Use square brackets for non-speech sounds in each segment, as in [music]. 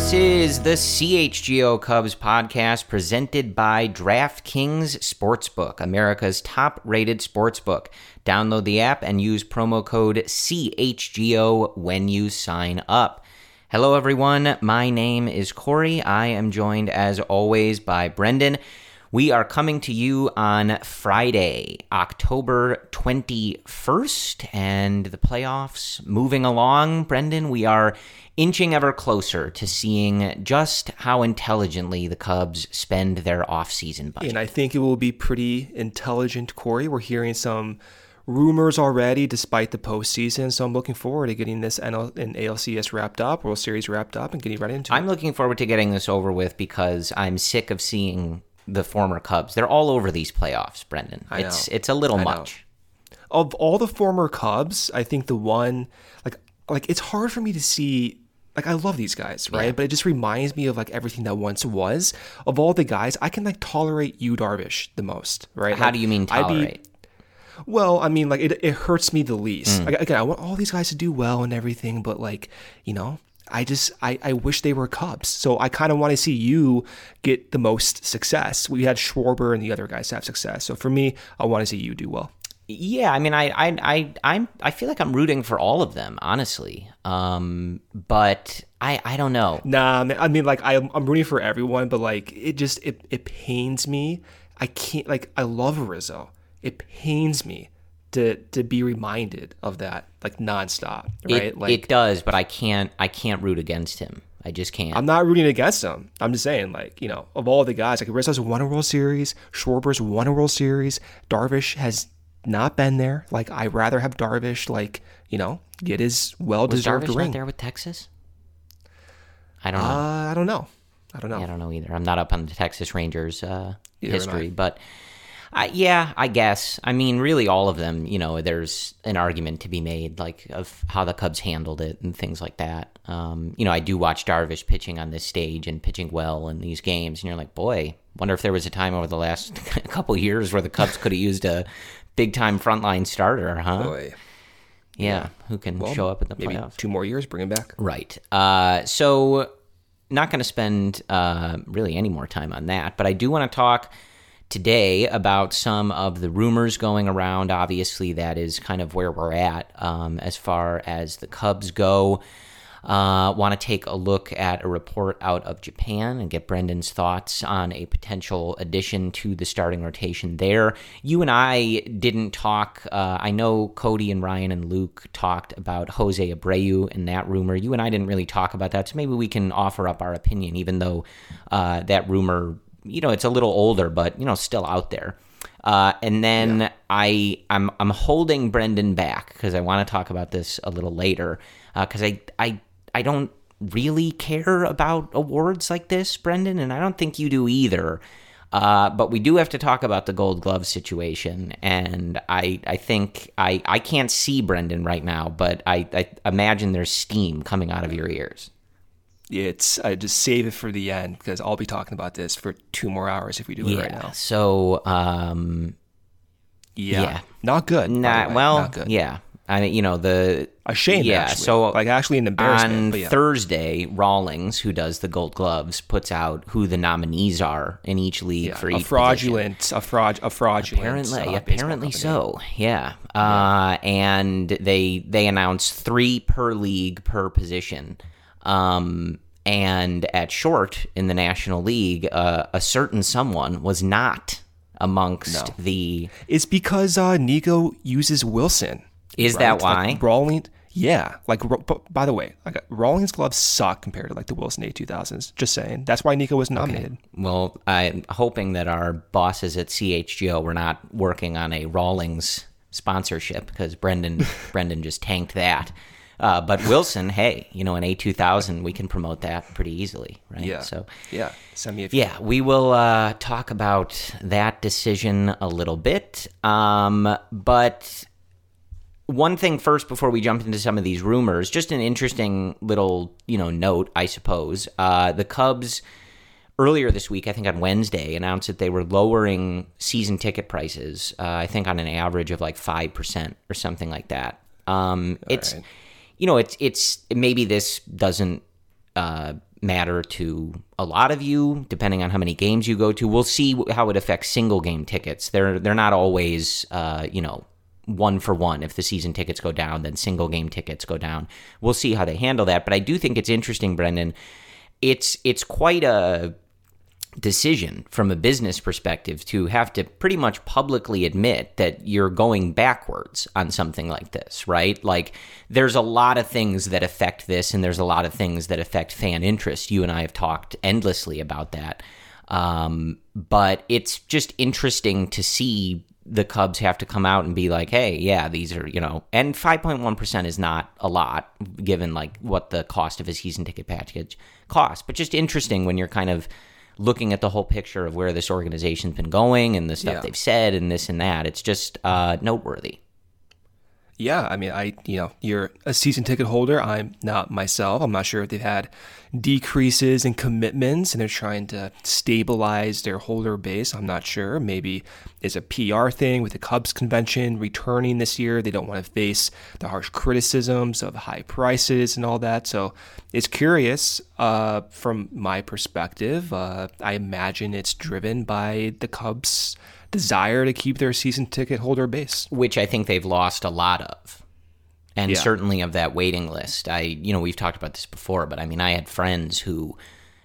This is the CHGO Cubs podcast presented by DraftKings Sportsbook, America's top rated sportsbook. Download the app and use promo code CHGO when you sign up. Hello, everyone. My name is Corey. I am joined, as always, by Brendan. We are coming to you on Friday, October 21st, and the playoffs moving along. Brendan, we are inching ever closer to seeing just how intelligently the Cubs spend their offseason budget. And I think it will be pretty intelligent, Corey. We're hearing some rumors already despite the postseason. So I'm looking forward to getting this NL and ALCS wrapped up, World Series wrapped up, and getting right into I'm it. looking forward to getting this over with because I'm sick of seeing the former Cubs. They're all over these playoffs, Brendan. I it's know. it's a little I know. much. Of all the former Cubs, I think the one like like it's hard for me to see. Like I love these guys, right? But it just reminds me of like everything that once was. Of all the guys, I can like tolerate Yu Darvish, the most, right? How Like, do you mean I'd be- tolerate? Well, I mean, like it, it hurts me the least. Mm. Like, again, I want all these guys to do well and everything, but like, you know, I just I, I wish they were Cubs. So I kind of want to see you get the most success. We had Schwarber and the other guys have success. So for me, I want to see you do well. Yeah, I mean, I, I, I, I'm, I feel like I'm rooting for all of them, honestly. Um, but I, I don't know. Nah, man, I mean, like I, I'm rooting for everyone, but like it just it it pains me. I can't like I love Rizzo. It pains me to to be reminded of that like nonstop, right? It, like it does, but I can't, I can't root against him. I just can't. I'm not rooting against him. I'm just saying, like, you know, of all the guys, like Rizzo's won a World Series, Schwarber's won a World Series, Darvish has not been there. Like, I'd rather have Darvish, like, you know, get his well deserved Darvish ring. not there with Texas? I don't know. Uh, I don't know. I don't know. I don't know either. I'm not up on the Texas Rangers uh, history, but uh, yeah, I guess. I mean, really, all of them. You know, there's an argument to be made, like of how the Cubs handled it and things like that. Um, you know, I do watch Darvish pitching on this stage and pitching well in these games, and you're like, boy, wonder if there was a time over the last [laughs] couple years where the Cubs could have used a big time frontline starter, huh? Boy, Yeah, who can show up in the maybe playoffs? two more years, bring him back. Right. Uh, so, not going to spend uh, really any more time on that, but I do want to talk today about some of the rumors going around. Obviously, that is kind of where we're at um, as far as the Cubs go. Uh, want to take a look at a report out of Japan and get Brendan's thoughts on a potential addition to the starting rotation there. You and I didn't talk. Uh, I know Cody and Ryan and Luke talked about Jose Abreu and that rumor. You and I didn't really talk about that, so maybe we can offer up our opinion, even though uh, that rumor, you know, it's a little older, but you know, still out there. Uh, and then I I'm I'm holding Brendan back because I want to talk about this a little later because I I I don't really care about awards like this, Brendan, and I don't think you do either. Uh, but we do have to talk about the Gold Glove situation, and I I think I I can't see Brendan right now, but I, I imagine there's steam coming out of your ears. It's I just save it for the end because I'll be talking about this for two more hours if we do it right now. So um, Yeah, Yeah. not good. by the nah, way, well, not good. yeah. I mean, you know the a shame. Yeah, actually. so like actually an embarrassment. on yeah. Thursday, Rawlings, who does the Gold Gloves, puts out who the nominees are in each league Yeah, for a each position. fraudulent, a fraud, a fraudulent. Apparently, uh, apparently so. Yeah. Uh, and they they announce three per league per position. Um, and at short in the National League, uh, a certain someone was not amongst the. It's because uh, Nico uses Wilson. Is that why? Like Rawlings, yeah. Like, by the way, like Rawlings gloves suck compared to like the Wilson A two thousands. Just saying. That's why Nico was nominated. Well, I'm hoping that our bosses at CHGO were not working on a Rawlings sponsorship because Brendan [laughs] Brendan just tanked that. Uh, but Wilson, [laughs] hey, you know, an A2000, we can promote that pretty easily, right? Yeah. So, yeah. Send me a yeah, we will uh, talk about that decision a little bit. Um, but one thing first before we jump into some of these rumors, just an interesting little, you know, note, I suppose. Uh, the Cubs earlier this week, I think on Wednesday, announced that they were lowering season ticket prices. Uh, I think on an average of like five percent or something like that. Um, it's right. You know, it's it's maybe this doesn't uh, matter to a lot of you, depending on how many games you go to. We'll see how it affects single game tickets. They're they're not always, uh, you know, one for one. If the season tickets go down, then single game tickets go down. We'll see how they handle that. But I do think it's interesting, Brendan. It's it's quite a decision from a business perspective to have to pretty much publicly admit that you're going backwards on something like this, right? Like there's a lot of things that affect this and there's a lot of things that affect fan interest. You and I have talked endlessly about that. Um, but it's just interesting to see the Cubs have to come out and be like, hey, yeah, these are, you know, and 5.1% is not a lot given like what the cost of a season ticket package costs, but just interesting when you're kind of looking at the whole picture of where this organization's been going and the stuff Yeah. they've said and this and that. It's just uh, noteworthy. Yeah, I mean, I you know, you're a season ticket holder. I'm not myself. I'm not sure if they've had decreases in commitments and they're trying to stabilize their holder base. I'm not sure. Maybe it's a PR thing with the Cubs convention returning this year. They don't want to face the harsh criticisms of high prices and all that. So it's curious. Uh, from my perspective, uh, I imagine it's driven by the Cubs' desire to keep their season ticket holder base. which I think they've lost a lot of. And Yeah. certainly of that waiting list. I you know, we've talked about this before, but I mean I had friends who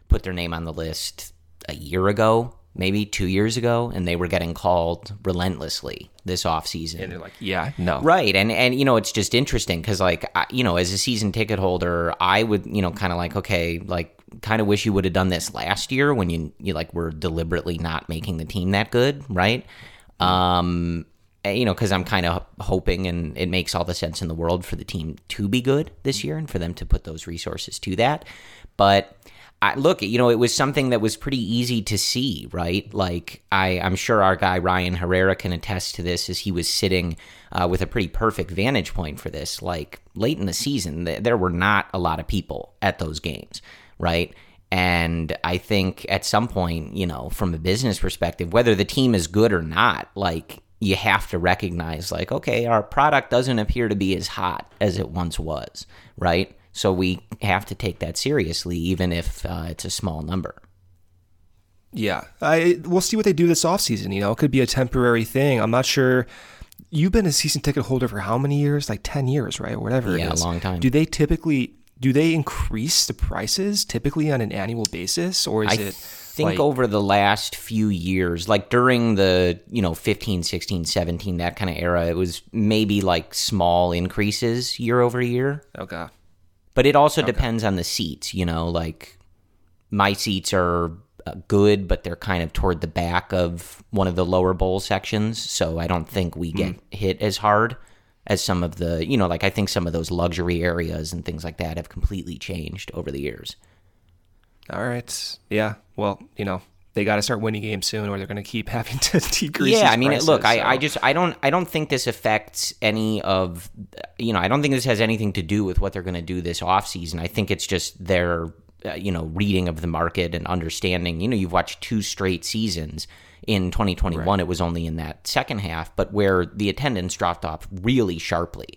put their name on the list a year ago, maybe 2 years ago, and they were getting called relentlessly this offseason. And they're like, yeah, no. Right, and and you know it's just interesting because like I, you know as a season ticket holder, I would you know kind of like okay like kind of wish you would have done this last year when you you like were deliberately not making the team that good, right? Um, eh, you know because I'm kind of hoping and it makes all the sense in the world for the team to be good this year and for them to put those resources to that, but. I, look, you know, it was something that was pretty easy to see, right? Like, I, I'm sure our guy Ryan Herrera can attest to this as he was sitting uh, with a pretty perfect vantage point for this. Like, late in the season, th- there were not a lot of people at those games, right? And I think at some point, you know, from a business perspective, whether the team is good or not, like, you have to recognize, like, okay, our product doesn't appear to be as hot as it once was, right? So we have to take that seriously, even if uh, it's a small number. Yeah, I we'll see what they do this offseason. You know, it could be a temporary thing. I'm not sure. You've been a season ticket holder for how many years? Like ten years, right? Or whatever. Yeah, a long time. Do they typically do they increase the prices typically on an annual basis, or is I it? think like- over the last few years, like during the, you know, 15, 16, 17, that kind of era, it was maybe like small increases year over year. okay. But it also depends on the seats, you know, like my seats are uh, good, but they're kind of toward the back of one of the lower bowl sections. So I don't think we get hit as hard as some of the, you know, like I think some of those luxury areas and things like that have completely changed over the years. All right. Yeah. Well, you know, they got to start winning games soon, or they're going to keep [laughs] having to decrease. yeah i mean prices, look I, I just i don't i don't think this affects any of you know i don't think this has anything to do with what they're going to do this offseason i think it's just their uh, you know reading of the market and understanding you know you've watched two straight seasons in 2021 it was only in that second half but where the attendance dropped off really sharply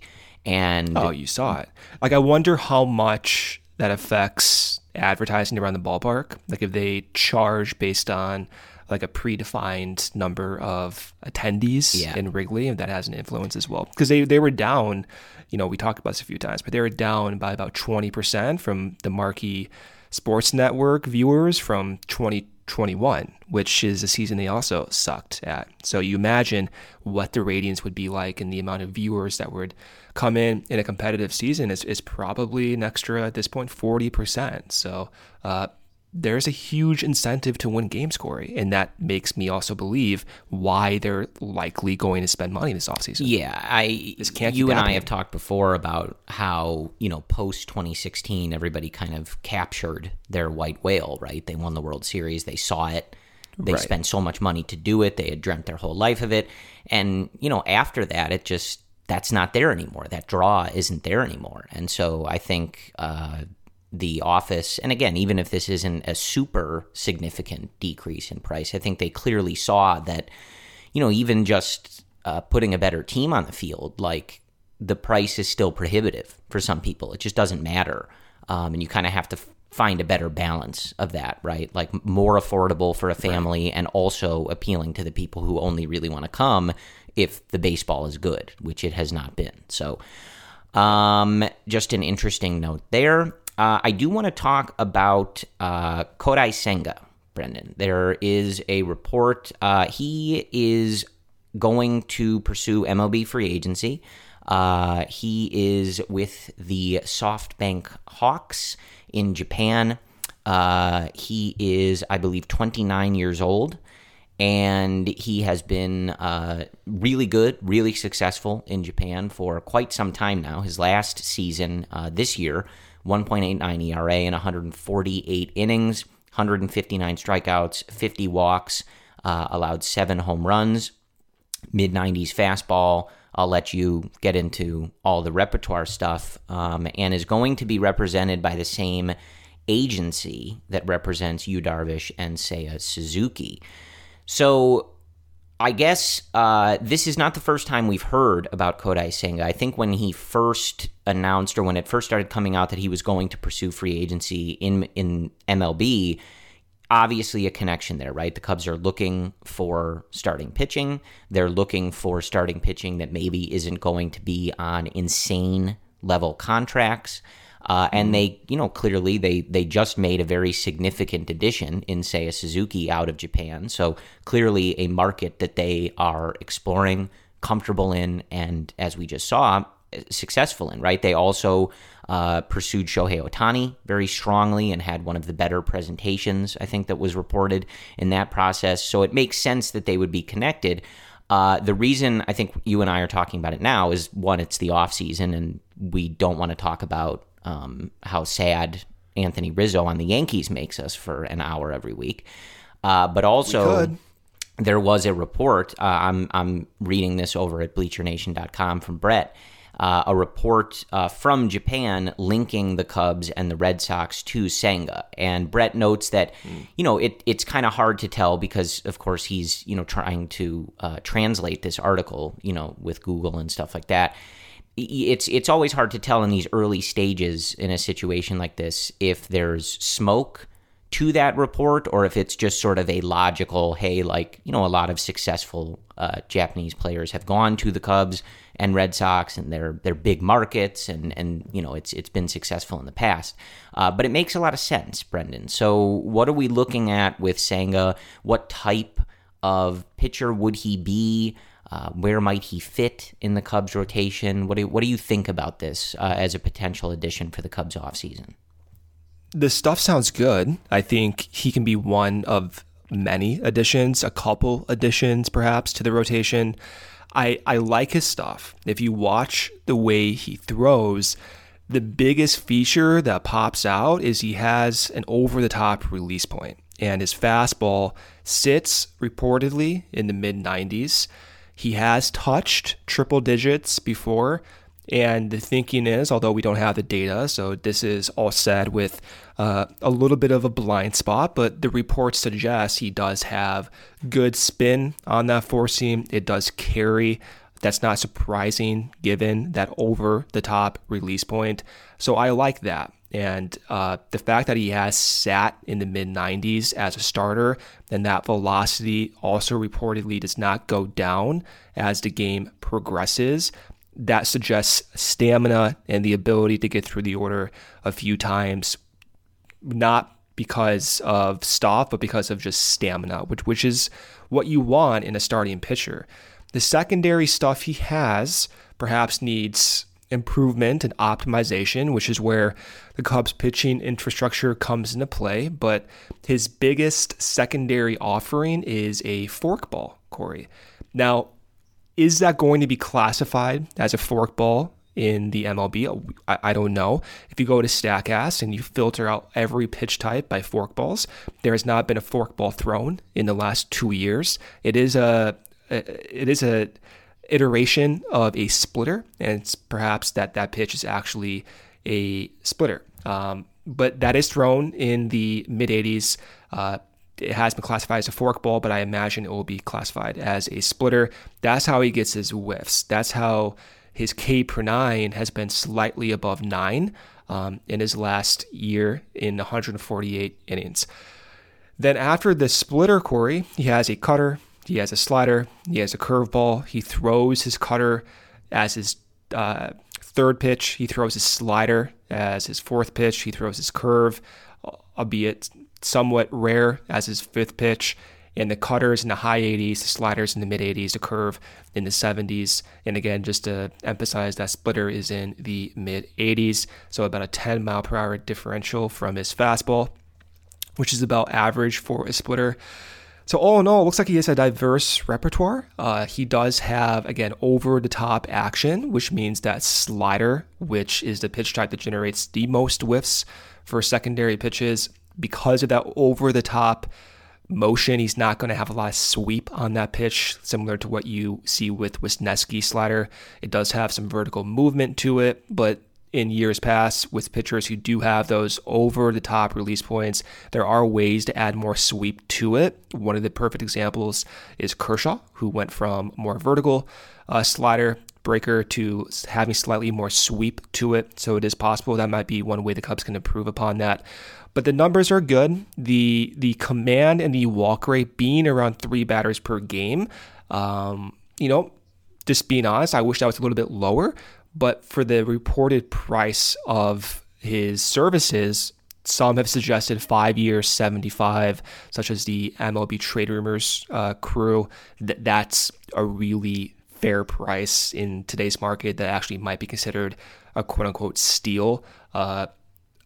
and Oh, you saw it. Like, I wonder how much that affects advertising around the ballpark. Like, if they charge based on like a predefined number of attendees Yeah. in Wrigley, and that has an influence as well. Because they, they were down, you know, we talked about this a few times, but they were down by about 20% from the marquee sports network viewers from 2021, which is a season they also sucked at. So you imagine what the ratings would be like and the amount of viewers that would come in in a competitive season is, is probably an extra at this point 40%. So uh, there's a huge incentive to win game scoring. And that makes me also believe why they're likely going to spend money this offseason. Yeah, I can't you and I have talked before about how you know post 2016 everybody kind of captured their white whale, right? They won the World Series, they saw it, they Right. spent so much money to do it, they had dreamt their whole life of it, and you know after that it just that's not there anymore. That draw isn't there anymore, and so I think. Uh, the office, and again, even if this isn't a super significant decrease in price, I think they clearly saw that you know, even just uh, putting a better team on the field, like the price is still prohibitive for some people. It just doesn't matter. Um, and you kind of have to f- find a better balance of that, right? Like more affordable for a family right. and also appealing to the people who only really want to come if the baseball is good, which it has not been. So, um, just an interesting note there. Uh, I do want to talk about uh, Kodai Senga, Brendan. There is a report. Uh, he is going to pursue MLB free agency. Uh, he is with the SoftBank Hawks in Japan. Uh, he is, I believe, 29 years old and he has been uh, really good, really successful in Japan for quite some time now. His last season uh, this year, 1.89 ERA in 148 innings, 159 strikeouts, 50 walks, uh, allowed seven home runs, mid 90s fastball. I'll let you get into all the repertoire stuff, um, and is going to be represented by the same agency that represents Yu Darvish and Seiya Suzuki. So I guess uh, this is not the first time we've heard about Kodai Senga. I think when he first announced, or when it first started coming out that he was going to pursue free agency in in MLB, obviously a connection there, right? The Cubs are looking for starting pitching. They're looking for starting pitching that maybe isn't going to be on insane level contracts. Uh, and they, you know, clearly they they just made a very significant addition in Seiya Suzuki out of Japan. So clearly a market that they are exploring, comfortable in, and as we just saw, successful in. Right? They also uh, pursued Shohei Ohtani very strongly and had one of the better presentations I think that was reported in that process. So it makes sense that they would be connected. Uh, the reason I think you and I are talking about it now is one, it's the off season, and we don't want to talk about um, how sad Anthony Rizzo on the Yankees makes us for an hour every week. Uh, but also, there was a report. Uh, I'm I'm reading this over at BleacherNation.com from Brett. Uh, a report uh, from Japan linking the Cubs and the Red Sox to Senga. And Brett notes that, mm. you know, it, it's kind of hard to tell because, of course, he's, you know, trying to uh, translate this article, you know, with Google and stuff like that it's it's always hard to tell in these early stages in a situation like this if there's smoke to that report or if it's just sort of a logical hey like you know a lot of successful uh, Japanese players have gone to the Cubs and Red Sox and they're they're big markets and and you know it's it's been successful in the past. Uh, but it makes a lot of sense Brendan. So what are we looking at with Senga? What type of pitcher would he be uh, where might he fit in the Cubs rotation? What do, what do you think about this uh, as a potential addition for the Cubs offseason? The stuff sounds good. I think he can be one of many additions, a couple additions perhaps to the rotation. I, I like his stuff. If you watch the way he throws, the biggest feature that pops out is he has an over the top release point, and his fastball sits reportedly in the mid 90s. He has touched triple digits before. And the thinking is, although we don't have the data, so this is all said with uh, a little bit of a blind spot, but the reports suggest he does have good spin on that four seam. It does carry. That's not surprising given that over the top release point. So I like that. And uh, the fact that he has sat in the mid 90s as a starter, and that velocity also reportedly does not go down as the game progresses, that suggests stamina and the ability to get through the order a few times, not because of stuff, but because of just stamina, which, which is what you want in a starting pitcher. The secondary stuff he has perhaps needs improvement and optimization, which is where the Cubs pitching infrastructure comes into play. But his biggest secondary offering is a forkball, Corey. Now, is that going to be classified as a forkball in the MLB? I, I don't know. If you go to Statcast and you filter out every pitch type by forkballs, there has not been a forkball thrown in the last two years. It is a it is a iteration of a splitter, and it's perhaps that that pitch is actually a splitter. Um, but that is thrown in the mid 80s. Uh, it has been classified as a forkball, but I imagine it will be classified as a splitter. That's how he gets his whiffs. That's how his K per nine has been slightly above nine. um, in his last year in 148 innings. Then after the splitter, Corey, he has a cutter, he has a slider, he has a curveball. He throws his cutter as his uh, third pitch. He throws his slider as his fourth pitch. He throws his curve, albeit somewhat rare, as his fifth pitch. And the cutters in the high 80s, the sliders in the mid 80s, the curve in the 70s. And again, just to emphasize, that splitter is in the mid 80s. So about a 10 mile per hour differential from his fastball, which is about average for a splitter. So all in all, looks like he has a diverse repertoire. Uh, he does have again over the top action, which means that slider, which is the pitch type that generates the most whiffs for secondary pitches, because of that over the top motion, he's not going to have a lot of sweep on that pitch, similar to what you see with Wesneski slider. It does have some vertical movement to it, but in years past with pitchers who do have those over the top release points, there are ways to add more sweep to it. One of the perfect examples is Kershaw, who went from more vertical uh, slider breaker to having slightly more sweep to it. So it is possible that might be one way the Cubs can improve upon that. But the numbers are good. The the command and the walk rate being around three batters per game. Um, you know, just being honest, I wish that was a little bit lower but for the reported price of his services, some have suggested five years, 75, such as the MLB Trade Rumors uh, crew. That that's a really fair price in today's market that actually might be considered a quote unquote steal. Uh,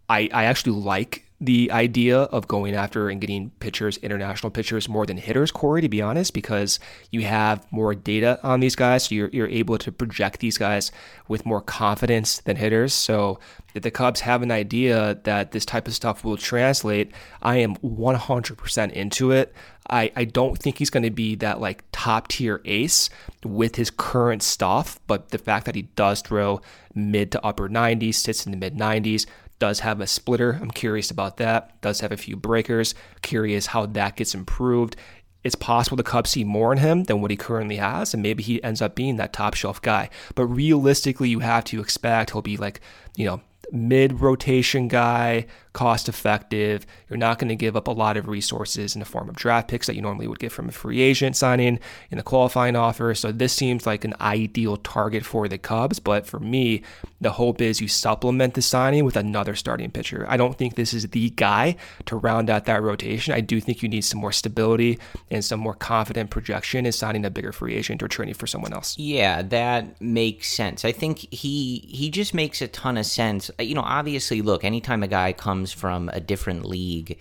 I, I actually like the idea of going after and getting pitchers, international pitchers, more than hitters, Corey, to be honest, because you have more data on these guys. So you're, you're able to project these guys with more confidence than hitters. So if the Cubs have an idea that this type of stuff will translate, I am 100% into it. I, I don't think he's going to be that like top tier ace with his current stuff, but the fact that he does throw mid to upper 90s, sits in the mid 90s, does have a splitter. I'm curious about that. Does have a few breakers. Curious how that gets improved. It's possible the Cubs see more in him than what he currently has, and maybe he ends up being that top shelf guy. But realistically, you have to expect he'll be like, you know, mid rotation guy, cost effective. You're not going to give up a lot of resources in the form of draft picks that you normally would get from a free agent signing in the qualifying offer. So this seems like an ideal target for the Cubs. But for me, the hope is you supplement the signing with another starting pitcher. I don't think this is the guy to round out that rotation. I do think you need some more stability and some more confident projection in signing a bigger free agent or trading for someone else. Yeah, that makes sense. I think he he just makes a ton of sense. You know, obviously, look, anytime a guy comes comes from a different league,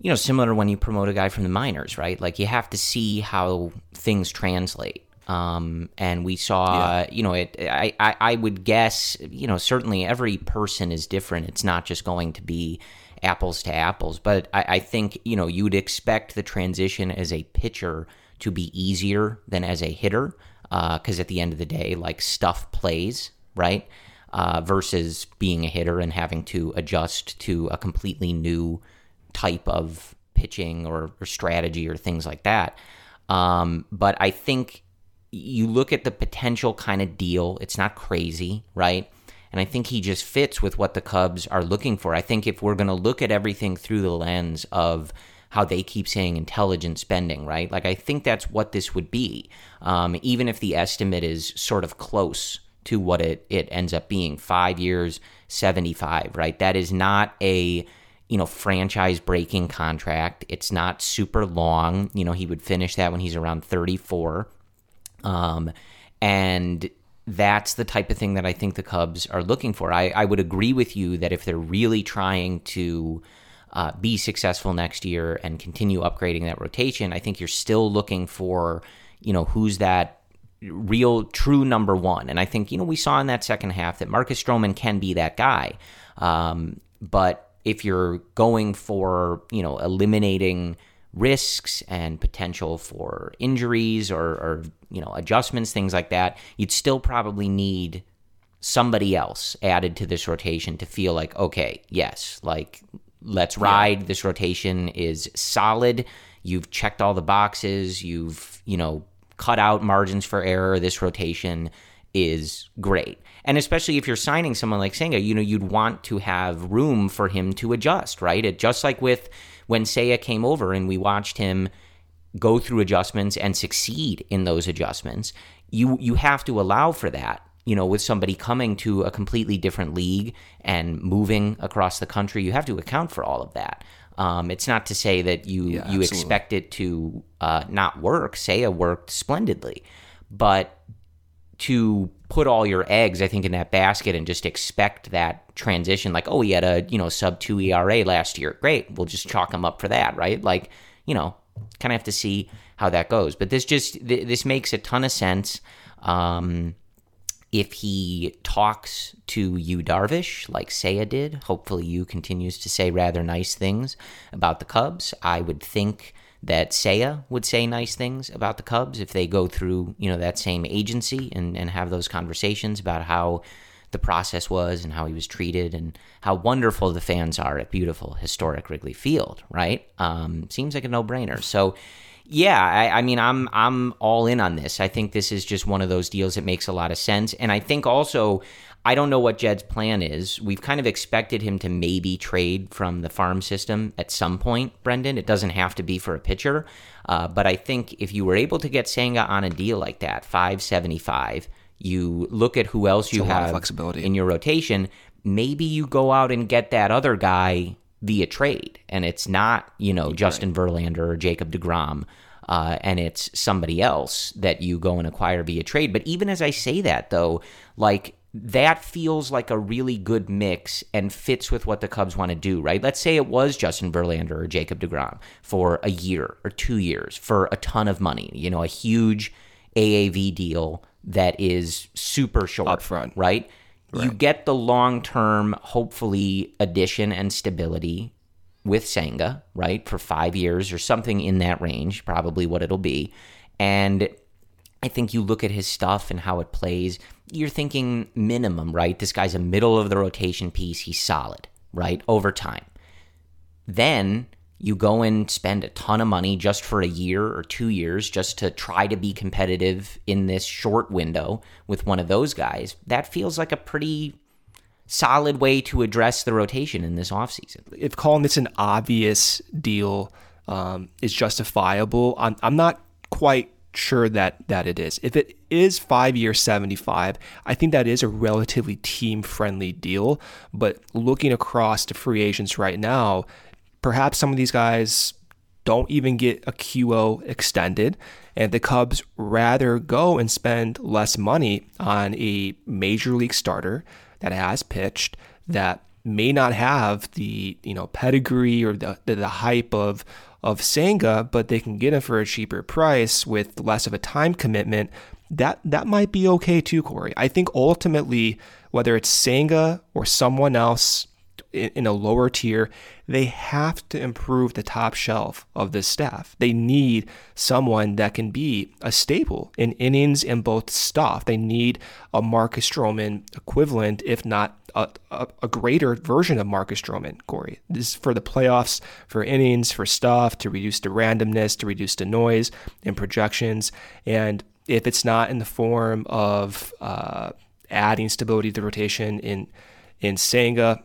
you know, similar when you promote a guy from the minors, right? Like you have to see how things translate. Um, and we saw, yeah. you know, it. I, I, I would guess, you know, certainly every person is different. It's not just going to be apples to apples. But I, I think, you know, you would expect the transition as a pitcher to be easier than as a hitter, because uh, at the end of the day, like stuff plays, right? Uh, versus being a hitter and having to adjust to a completely new type of pitching or, or strategy or things like that. Um, but I think you look at the potential kind of deal, it's not crazy, right? And I think he just fits with what the Cubs are looking for. I think if we're going to look at everything through the lens of how they keep saying intelligent spending, right? Like, I think that's what this would be. Um, even if the estimate is sort of close to what it, it ends up being. Five years 75 right? That is not a you know franchise breaking contract. It's not super long. You know he would finish that when he's around 34 um and that's the type of thing that I think the Cubs are looking for. I, I would agree with you that if they're really trying to uh, be successful next year and continue upgrading that rotation, I think you're still looking for, you know, who's that real true number one. And I think, you know, we saw in that second half that Marcus Stroman can be that guy. Um, but if you're going for, you know, eliminating risks and potential for injuries or, or, you know, adjustments, things like that, you'd still probably need somebody else added to this rotation to feel like, okay, yes, like let's ride. Yeah. This rotation is solid. You've checked all the boxes. You've, you know, cut out margins for error. This rotation is great. And especially if you're signing someone like Senga, you know, you'd want to have room for him to adjust, right? It just like with when Seiya came over and we watched him go through adjustments and succeed in those adjustments, you you have to allow for that. You know, with somebody coming to a completely different league and moving across the country, you have to account for all of that. Um, it's not to say that you Yeah, you absolutely. expect it to uh, not work. Seiya worked splendidly, but to put all your eggs, I think, in that basket and just expect that transition. Like, oh, he had a you know sub two ERA last year. Great, we'll just chalk him up for that, right? Like, you know, kind of have to see how that goes. But this just th- this makes a ton of sense. Um, if he talks to Yu Darvish, like Seiya did, hopefully Yu continues to say rather nice things about the Cubs. I would think that Seiya would say nice things about the Cubs if they go through, you know, that same agency and, and have those conversations about how the process was and how he was treated and how wonderful the fans are at beautiful historic Wrigley Field, right? Um, seems like a no-brainer. So yeah, I, I mean, I'm I'm all in on this. I think this is just one of those deals that makes a lot of sense, and I think also. I don't know what Jed's plan is. We've kind of expected him to maybe trade from the farm system at some point, Brendan. It doesn't have to be for a pitcher. Uh, but I think if you were able to get Senga on a deal like that, 575, you look at who else you a lot of have flexibility. in your rotation, maybe you go out and get that other guy via trade. And it's not, you know, Justin Verlander or Jacob DeGrom. Uh, and it's somebody else that you go and acquire via trade. But even as I say that, though, like that feels like a really good mix and fits with what the Cubs want to do, right? Let's say it was Justin Verlander or Jacob DeGrom for a year or two years for a ton of money, you know, a huge AAV deal that is super short Upfront. right? You get the long term, hopefully, addition and stability with Senga, right, for five years or something in that range, probably what it'll be. And I think you look at his stuff and how it plays, you're thinking minimum, right? This guy's a middle of the rotation piece. He's solid, right, over time. Then you go and spend a ton of money just for a year or two years just to try to be competitive in this short window with one of those guys. That feels like a pretty solid way to address the rotation in this offseason. if calling this an obvious deal um, is justifiable, I'm, I'm not quite sure that that it is. If it is five years, 75, I think that is a relatively team friendly deal. But looking across the free agents right now, perhaps some of these guys don't even get a QO extended, and the Cubs rather go and spend less money on a major league starter that has pitched that may not have the you know pedigree or the the, the hype of of Senga, but they can get him for a cheaper price with less of a time commitment. That that might be okay too, Corey. I think ultimately, whether it's Senga or someone else in, in a lower tier, they have to improve the top shelf of this staff. They need someone that can be a staple in innings and both stuff. They need a Marcus Stroman equivalent, if not a, a, a greater version of Marcus Stroman, Corey. This is for the playoffs, for innings, for stuff, to reduce the randomness, to reduce the noise and projections. And if it's not in the form of uh, adding stability to the rotation in in Senga,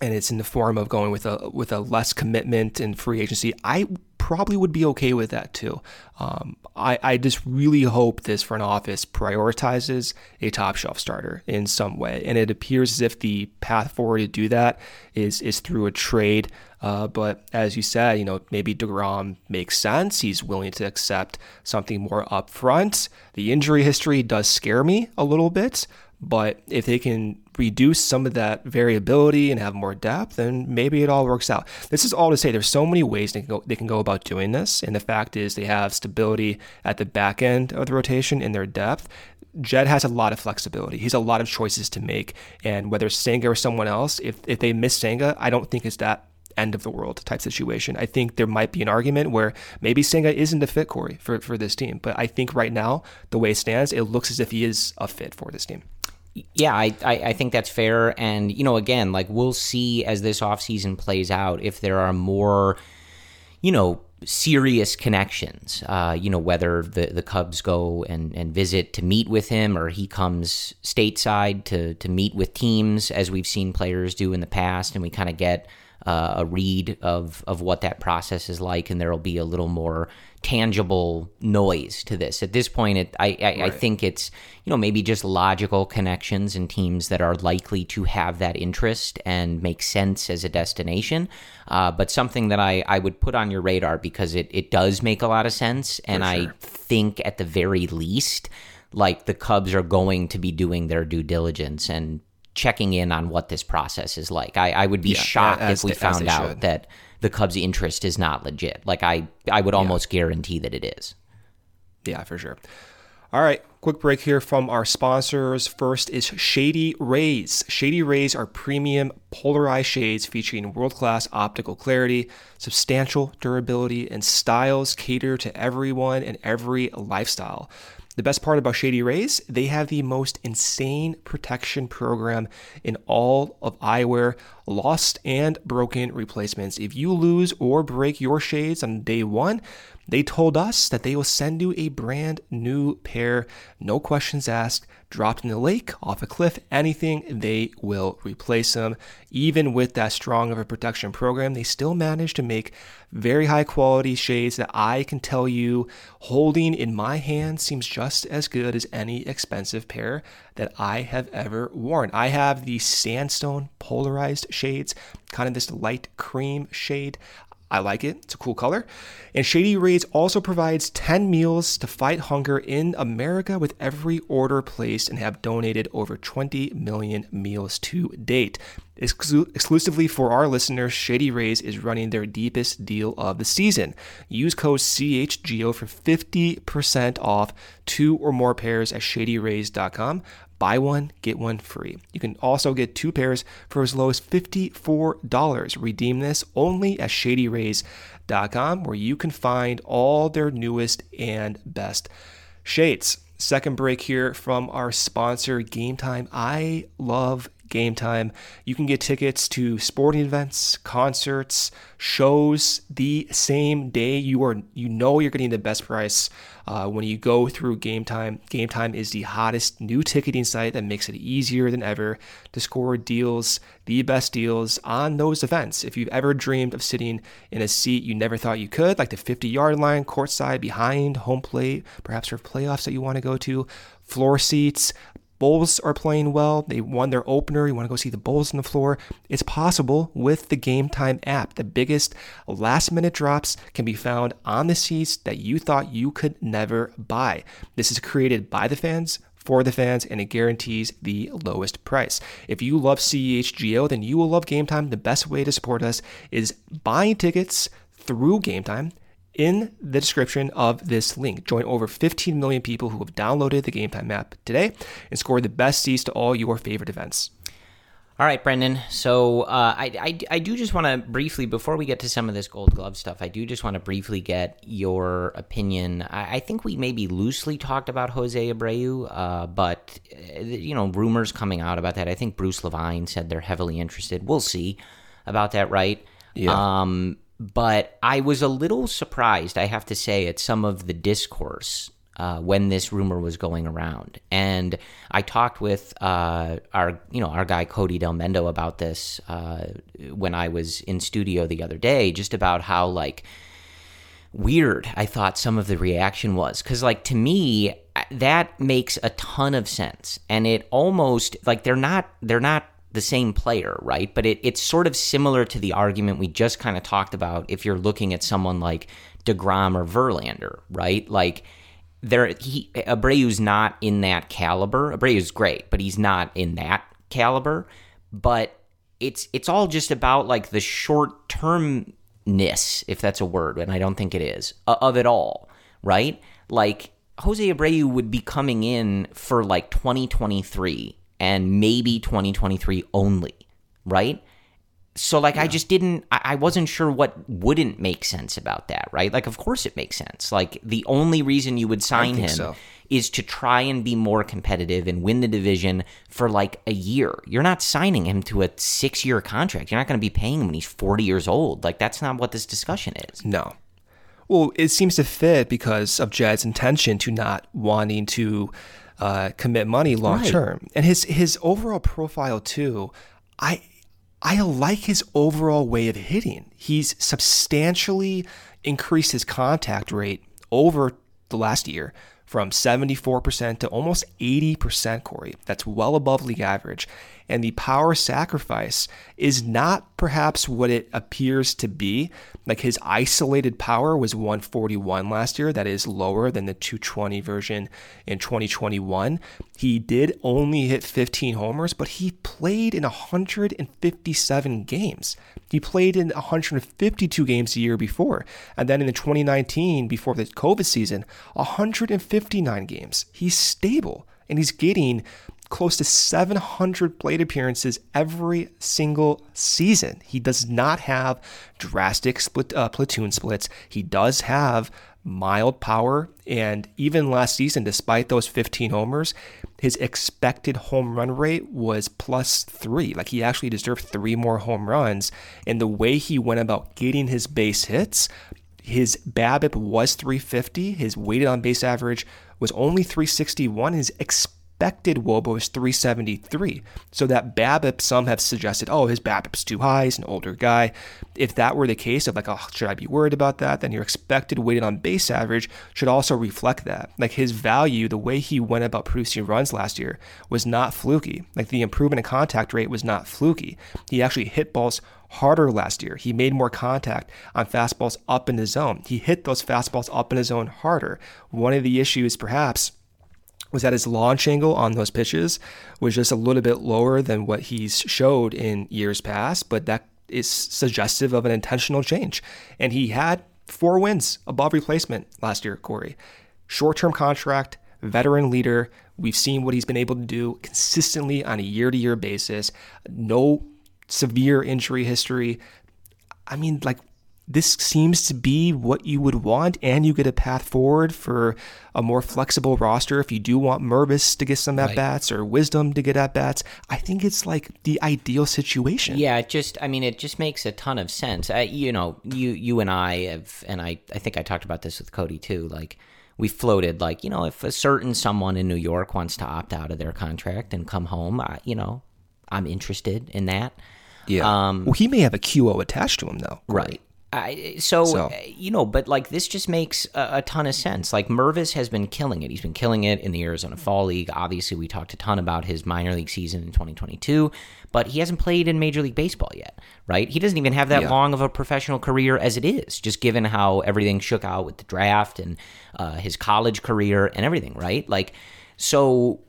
and it's in the form of going with a with a less commitment and free agency, I probably would be okay with that too. Um, I I just really hope this front office prioritizes a top shelf starter in some way, and it appears as if the path forward to do that is is through a trade. Uh, but as you said, you know maybe Degrom makes sense. He's willing to accept something more upfront. The injury history does scare me a little bit, but if they can reduce some of that variability and have more depth, then maybe it all works out. This is all to say there's so many ways they can go, they can go about doing this. And the fact is they have stability at the back end of the rotation in their depth. Jed has a lot of flexibility. He's a lot of choices to make. And whether Senga or someone else, if, if they miss Senga, I don't think it's that end of the world type situation. I think there might be an argument where maybe Senga isn't a fit, Corey, for, for this team. But I think right now, the way it stands, it looks as if he is a fit for this team. Yeah, I, I, I think that's fair. And, you know, again, like we'll see as this offseason plays out if there are more, you know, serious connections. Uh, you know, whether the, the Cubs go and, and visit to meet with him or he comes stateside to, to meet with teams, as we've seen players do in the past, and we kind of get uh, a read of, of what that process is like, and there will be a little more tangible noise to this. At this point, it, I, I, right. I, think it's you know maybe just logical connections and teams that are likely to have that interest and make sense as a destination. Uh, but something that I, I would put on your radar because it, it does make a lot of sense, and sure. I think at the very least, like the Cubs are going to be doing their due diligence and checking in on what this process is like. I, I would be yeah, shocked if we found out should. that the Cubs' interest is not legit. Like I, I would almost yeah. guarantee that it is. Yeah, for sure. All right, quick break here from our sponsors. First is Shady Rays. Shady Rays are premium polarized shades featuring world class optical clarity, substantial durability, and styles cater to everyone and every lifestyle. The best part about Shady Rays, they have the most insane protection program in all of eyewear, lost and broken replacements. If you lose or break your shades on day one, they told us that they will send you a brand new pair, no questions asked, dropped in the lake, off a cliff, anything, they will replace them. Even with that strong of a production program, they still manage to make very high quality shades that I can tell you holding in my hand seems just as good as any expensive pair that I have ever worn. I have the sandstone polarized shades, kind of this light cream shade. I like it. It's a cool color. And Shady Rays also provides 10 meals to fight hunger in America with every order placed and have donated over 20 million meals to date. Exclu- exclusively for our listeners, Shady Rays is running their deepest deal of the season. Use code CHGO for 50% off two or more pairs at shadyrays.com. Buy one, get one free. You can also get two pairs for as low as $54. Redeem this only at shadyrays.com where you can find all their newest and best shades. Second break here from our sponsor, Game Time. I love Game Time. You can get tickets to sporting events, concerts, shows the same day. You are you know you're getting the best price uh, when you go through Game Time. Game Time is the hottest new ticketing site that makes it easier than ever to score deals, the best deals on those events. If you've ever dreamed of sitting in a seat you never thought you could, like the 50 yard line, courtside, behind home plate, perhaps for playoffs that you want to go to, floor seats, Bulls are playing well. They won their opener. You want to go see the Bulls on the floor? It's possible with the Game Time app. The biggest last minute drops can be found on the seats that you thought you could never buy. This is created by the fans for the fans and it guarantees the lowest price. If you love CHGO, then you will love Game Time. The best way to support us is buying tickets through Game Time in the description of this link. Join over 15 million people who have downloaded the Game Time app today and score the best seats to all your favorite events. All right, Brendan. So uh, I, I, I, do just want to briefly, before we get to some of this gold glove stuff, I do just want to briefly get your opinion. I, I, think we maybe loosely talked about Jose Abreu, uh, but, uh, you know, rumors coming out about that. I think Bruce Levine said they're heavily interested. We'll see about that, right? Yeah. Um, but I was a little surprised, I have to say, at some of the discourse uh, when this rumor was going around. And I talked with uh, our, you know, our guy Cody Del Mendo about this uh, when I was in studio the other day, just about how like weird I thought some of the reaction was, because like to me that makes a ton of sense, and it almost like they're not they're not the same player, right? But it, it's sort of similar to the argument we just kind of talked about if you're looking at someone like DeGrom or Verlander, right? Like, there, he Abreu's not in that caliber. Abreu's great, but he's not in that caliber. But it's it's all just about like the short termness, if that's a word, and I don't think it is, of it all, right? Like Jose Abreu would be coming in for like 2023 and maybe 2023 only, right? So like yeah. I just didn't I wasn't sure what wouldn't make sense about that, right? Like of course it makes sense. Like the only reason you would sign him so. is to try and be more competitive and win the division for like a year. You're not signing him to a 6-year contract. You're not going to be paying him when he's 40 years old. Like that's not what this discussion is. No. Well, it seems to fit because of Jed's intention to not wanting to uh, commit money long term, right. and his his overall profile too. I I like his overall way of hitting. He's substantially increased his contact rate over the last year from 74% to almost 80%, Corey. That's well above league average. And the power sacrifice is not perhaps what it appears to be. Like his isolated power was 141 last year. That is lower than the 220 version in 2021. He did only hit 15 homers, but he played in 157 games. He played in 152 games a year before. And then in the 2019, before the COVID season, 159 games. He's stable and he's getting close to 700 plate appearances every single season. He does not have drastic split, uh, platoon splits. He does have mild power. And even last season, despite those 15 homers, his expected home run rate was plus three. Like he actually deserved three more home runs. And the way he went about getting his base hits, his BABIP was 350. His weighted on base average was only 361. His expected expected wOBA is 373. So that BABIP, some have suggested, oh, his BABIP's too high. He's an older guy. If that were the case, of like, oh, should I be worried about that? Then your expected weighted on base average should also reflect that. Like his value, the way he went about producing runs last year was not fluky. Like the improvement in contact rate was not fluky. He actually hit balls harder last year. He made more contact on fastballs up in the zone. He hit those fastballs up in the zone harder. One of the issues, perhaps, was that his launch angle on those pitches was just a little bit lower than what he's showed in years past, but that is suggestive of an intentional change. And he had four wins above replacement last year, Corey. Short term contract, veteran leader. We've seen what he's been able to do consistently on a year to year basis. No severe injury history. I mean, like, this seems to be what you would want, and you get a path forward for a more flexible roster. If you do want Mervis to get some at bats right. or Wisdom to get at bats, I think it's like the ideal situation. Yeah, it just, I mean, it just makes a ton of sense. Uh, you know, you you and I have, and I, I think I talked about this with Cody too. Like, we floated, like, you know, if a certain someone in New York wants to opt out of their contract and come home, I, you know, I'm interested in that. Yeah. Um, well, he may have a QO attached to him, though. Right. I, so, so, you know, but like this just makes a, a, ton of sense. Like Mervis has been killing it. He's been killing it in the Arizona Fall League. Obviously, we talked a ton about his minor league season in 2022, but he hasn't played in Major League Baseball yet, right? He doesn't even have that yeah. long of a professional career as it is, just given how everything shook out with the draft and uh, his college career and everything, right? Like, so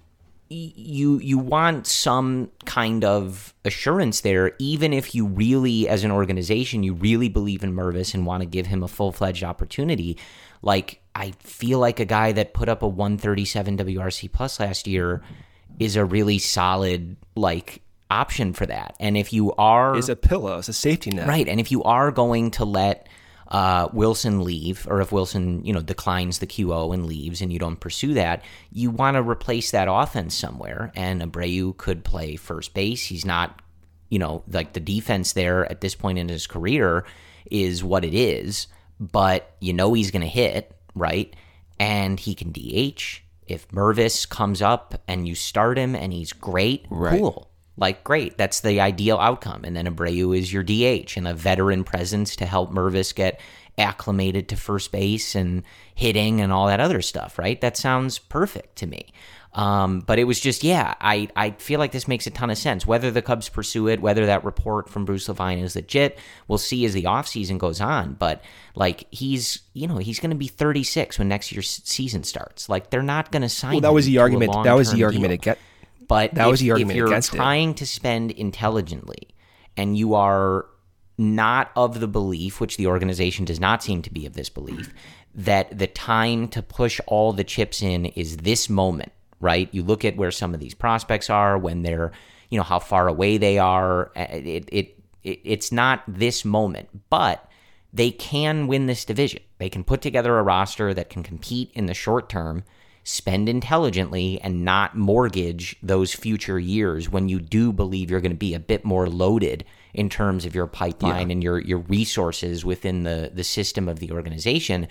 you you want some kind of assurance there, even if you really, as an organization, you really believe in Mervis and want to give him a full fledged opportunity. Like I feel like a guy that put up a 137 WRC plus last year is a really solid like option for that. And if you are is a pillow, it's a safety net, right? And if you are going to let uh, Wilson leave, or if Wilson, you know, declines the QO and leaves, and you don't pursue that, you want to replace that offense somewhere. And Abreu could play first base. He's not, you know, like the defense there at this point in his career is what it is, but you know he's going to hit right, and he can DH. If Mervis comes up and you start him and he's great, right. cool like great that's the ideal outcome. And then abreu is your dh and a veteran presence to help mervis get acclimated to first base and hitting and all that other stuff right? That sounds perfect to me. Um, but it was just yeah I, I feel like this makes a ton of sense. Whether the cubs pursue it whether that report from bruce levine is legit we'll see as the offseason goes on. But like he's you know he's going to be 36 when next year's season starts. Like they're not going to sign well that was the argument that was the argument deal. Get- but that if, was the argument if you're against trying it. to spend intelligently and you are not of the belief, which the organization does not seem to be of this belief, that the time to push all the chips in is this moment, right? You look at where some of these prospects are when they're, you know, how far away they are. Uh, it, it, it it's not this moment, but they can win this division. They can put together a roster that can compete in the short term spend intelligently and not mortgage those future years when you do believe you're going to be a bit more loaded in terms of your pipeline yeah. and your your resources within the the system of the organization.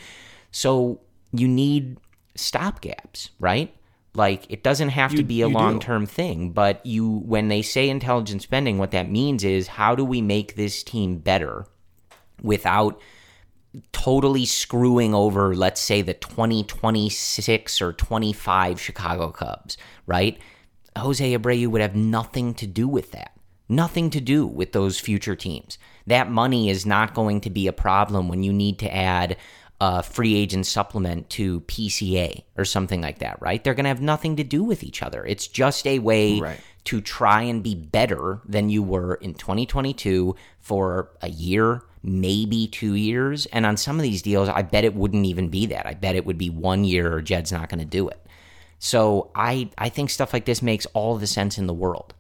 So you need stopgaps, right? Like it doesn't have you, to be a long term thing, but you when they say intelligent spending, what that means is how do we make this team better without totally screwing over, let's say, the 2026 or 25 Chicago Cubs, right? Jose Abreu would have nothing to do with that. Nothing to do with those future teams. That money is not going to be a problem when you need to add a free agent supplement to PCA or something like that, right? They're going to have nothing to do with each other. It's just a way right. to try and be better than you were in 2022 for a year, maybe two years. And on some of these deals, I bet it wouldn't even be that. I bet it would be one year or Jed's not going to do it. So I, I think stuff like this makes all the sense in the world.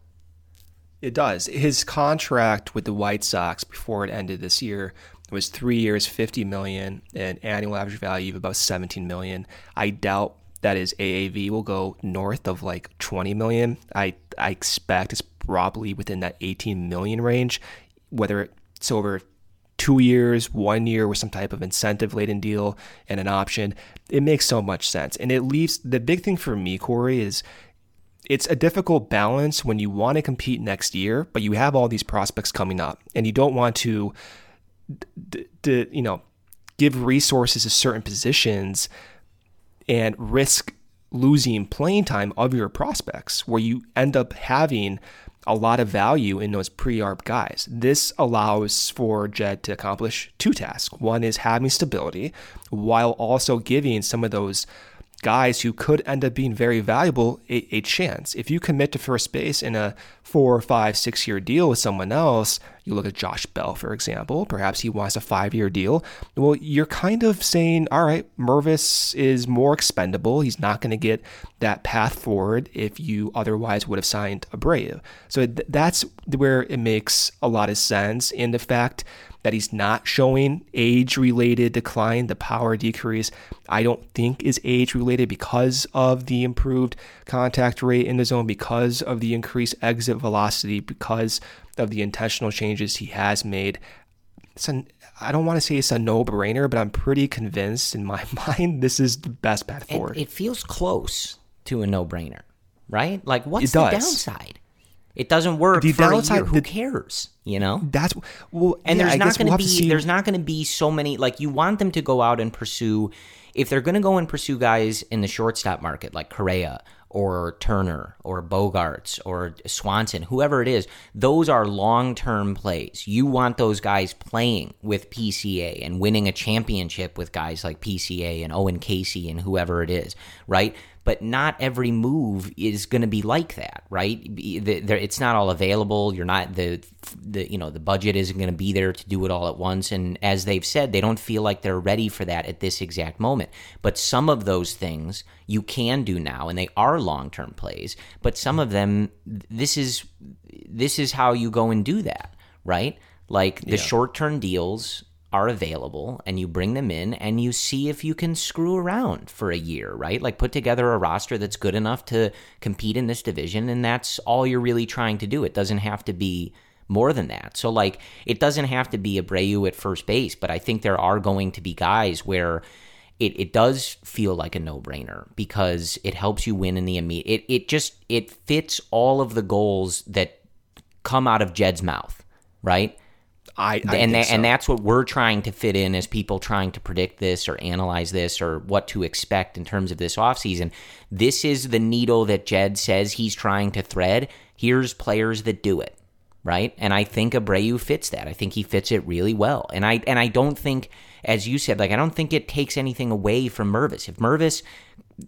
It does. His contract with the White Sox before it ended this year was three years, 50 million, and annual average value of about 17 million. I doubt that his AAV will go north of like 20 million. I, I expect it's probably within that 18 million range, whether it's over two years, one year with some type of incentive laden deal and an option. It makes so much sense. And it leaves the big thing for me, Corey, is it's a difficult balance when you want to compete next year, but you have all these prospects coming up and you don't want to, d- d- you know, give resources to certain positions and risk losing playing time of your prospects where you end up having a lot of value in those pre-arb guys. This allows for Jed to accomplish two tasks. One is having stability while also giving some of those guys who could end up being very valuable a, a, chance. If you commit to first base in a four, five, six year deal with someone else, you look at Josh Bell, for example, perhaps he wants a five year deal. Well, you're kind of saying, all right, Mervis is more expendable. He's not going to get that path forward if you otherwise would have signed Abreu. So th- that's where it makes a lot of sense in the fact that he's not showing age related decline, the power decrease, I don't think is age related because of the improved contact rate in the zone, because of the increased exit velocity, because of the intentional changes he has made. It's an, I don't want to say it's a no brainer, but I'm pretty convinced in my [laughs] mind this is the best path forward. It, it feels close to a no brainer, right? Like, what's the downside? It doesn't work the for downside, a year. Who the, cares? You know. That's well, and yeah, there's not going we'll to be there's not going to be so many. Like you want them to go out and pursue. If they're going to go and pursue guys in the shortstop market like Correa or Turner or Bogaerts or Swanson, whoever it is, those are long term plays. You want those guys playing with PCA and winning a championship with guys like PCA and Owen Caissie and whoever it is, right? But not every move is going to be like that, right? It's not all available. You're not the the you know the budget isn't going to be there to do it all at once. And as they've said, they don't feel like they're ready for that at this exact moment. But some of those things you can do now, and they are long term plays. But some of them, this is this is how you go and do that, right? Like the yeah. short term deals are available and you bring them in and you see if you can screw around for a year, right? Like put together a roster that's good enough to compete in this division and that's all you're really trying to do. It doesn't have to be more than that. So like it doesn't have to be Abreu at first base, but I think there are going to be guys where it, it does feel like a no-brainer because it helps you win in the immediate it, it just it fits all of the goals that come out of Jed's mouth, right? I, I and that, so. and that's what we're trying to fit in as people trying to predict this or analyze this or what to expect in terms of this offseason. This is the needle that Jed says he's trying to thread. Here's players that do it, right? And I think Abreu fits that. I think he fits it really well. And I and I don't think as you said, like I don't think it takes anything away from Mervis. If Mervis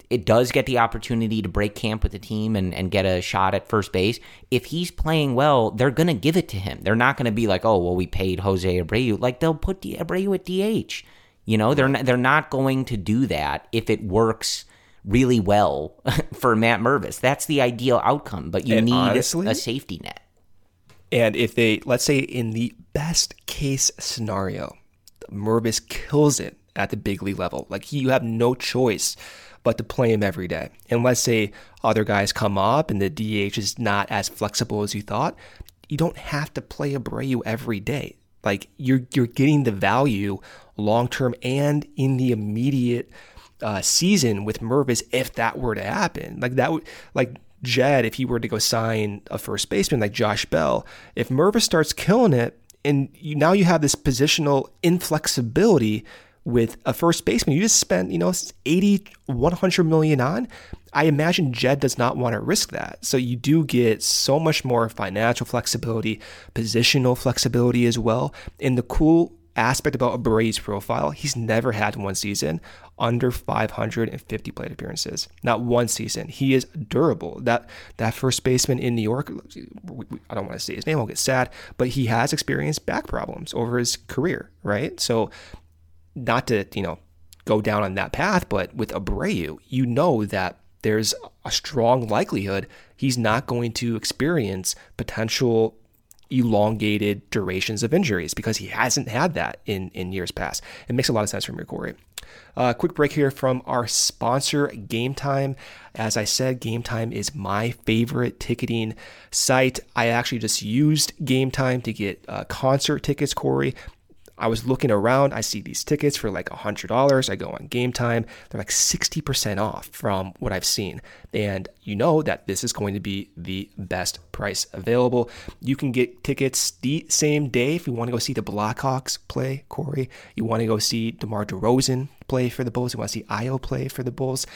it does get the opportunity to break camp with the team and, and get a shot at first base. If he's playing well, they're going to give it to him. They're not going to be like, oh, well, we paid Jose Abreu. Like they'll put Abreu at DH. You know, they're not, they're not going to do that if it works really well [laughs] for Matt Mervis. That's the ideal outcome, but you and need honestly, a safety net. And if they, let's say, in the best case scenario, Mervis kills it at the big league level, like you have no choice but to play him every day. And let's say other guys come up and the DH is not as flexible as you thought, you don't have to play Abreu every day. Like you're you're getting the value long term and in the immediate uh, season with Mervis if that were to happen. Like that would like Jed if he were to go sign a first baseman like Josh Bell. If Mervis starts killing it, and you, now you have this positional inflexibility with a first baseman you just spent, you know, 80, 100 million on. I imagine Jed does not want to risk that. So you do get so much more financial flexibility, positional flexibility as well. And the cool aspect about Abreu's profile, he's never had one season under 550 plate appearances. Not one season. He is durable. That that first baseman in New York, I don't want to say his name, I'll get sad, but he has experienced back problems over his career, right? So not to, you know, go down on that path, but with Abreu, you know that there's a strong likelihood he's not going to experience potential elongated durations of injuries because he hasn't had that in, in years past. It makes a lot of sense from your Corey. Uh, quick break here from our sponsor, Game Time. As I said, Game Time is my favorite ticketing site. I actually just used Game Time to get uh, concert tickets, Corey. I was looking around, I see these tickets for like $100. I go on game time, they're like 60% off from what I've seen. And you know that this is going to be the best price available. You can get tickets the same day if you want to go see the Blackhawks play, Corey. You want to go see DeMar DeRozan play for the Bulls. You want to see Ayo play for the Bulls.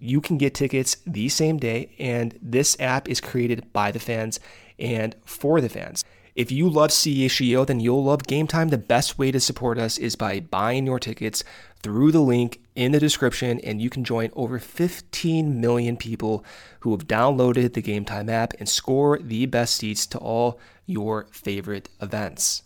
You can get tickets the same day, and this app is created by the fans and for the fans. If you love CHGO, then you'll love Game Time. The best way to support us is by buying your tickets through the link in the description, and you can join over 15 million people who have downloaded the Game Time app and score the best seats to all your favorite events.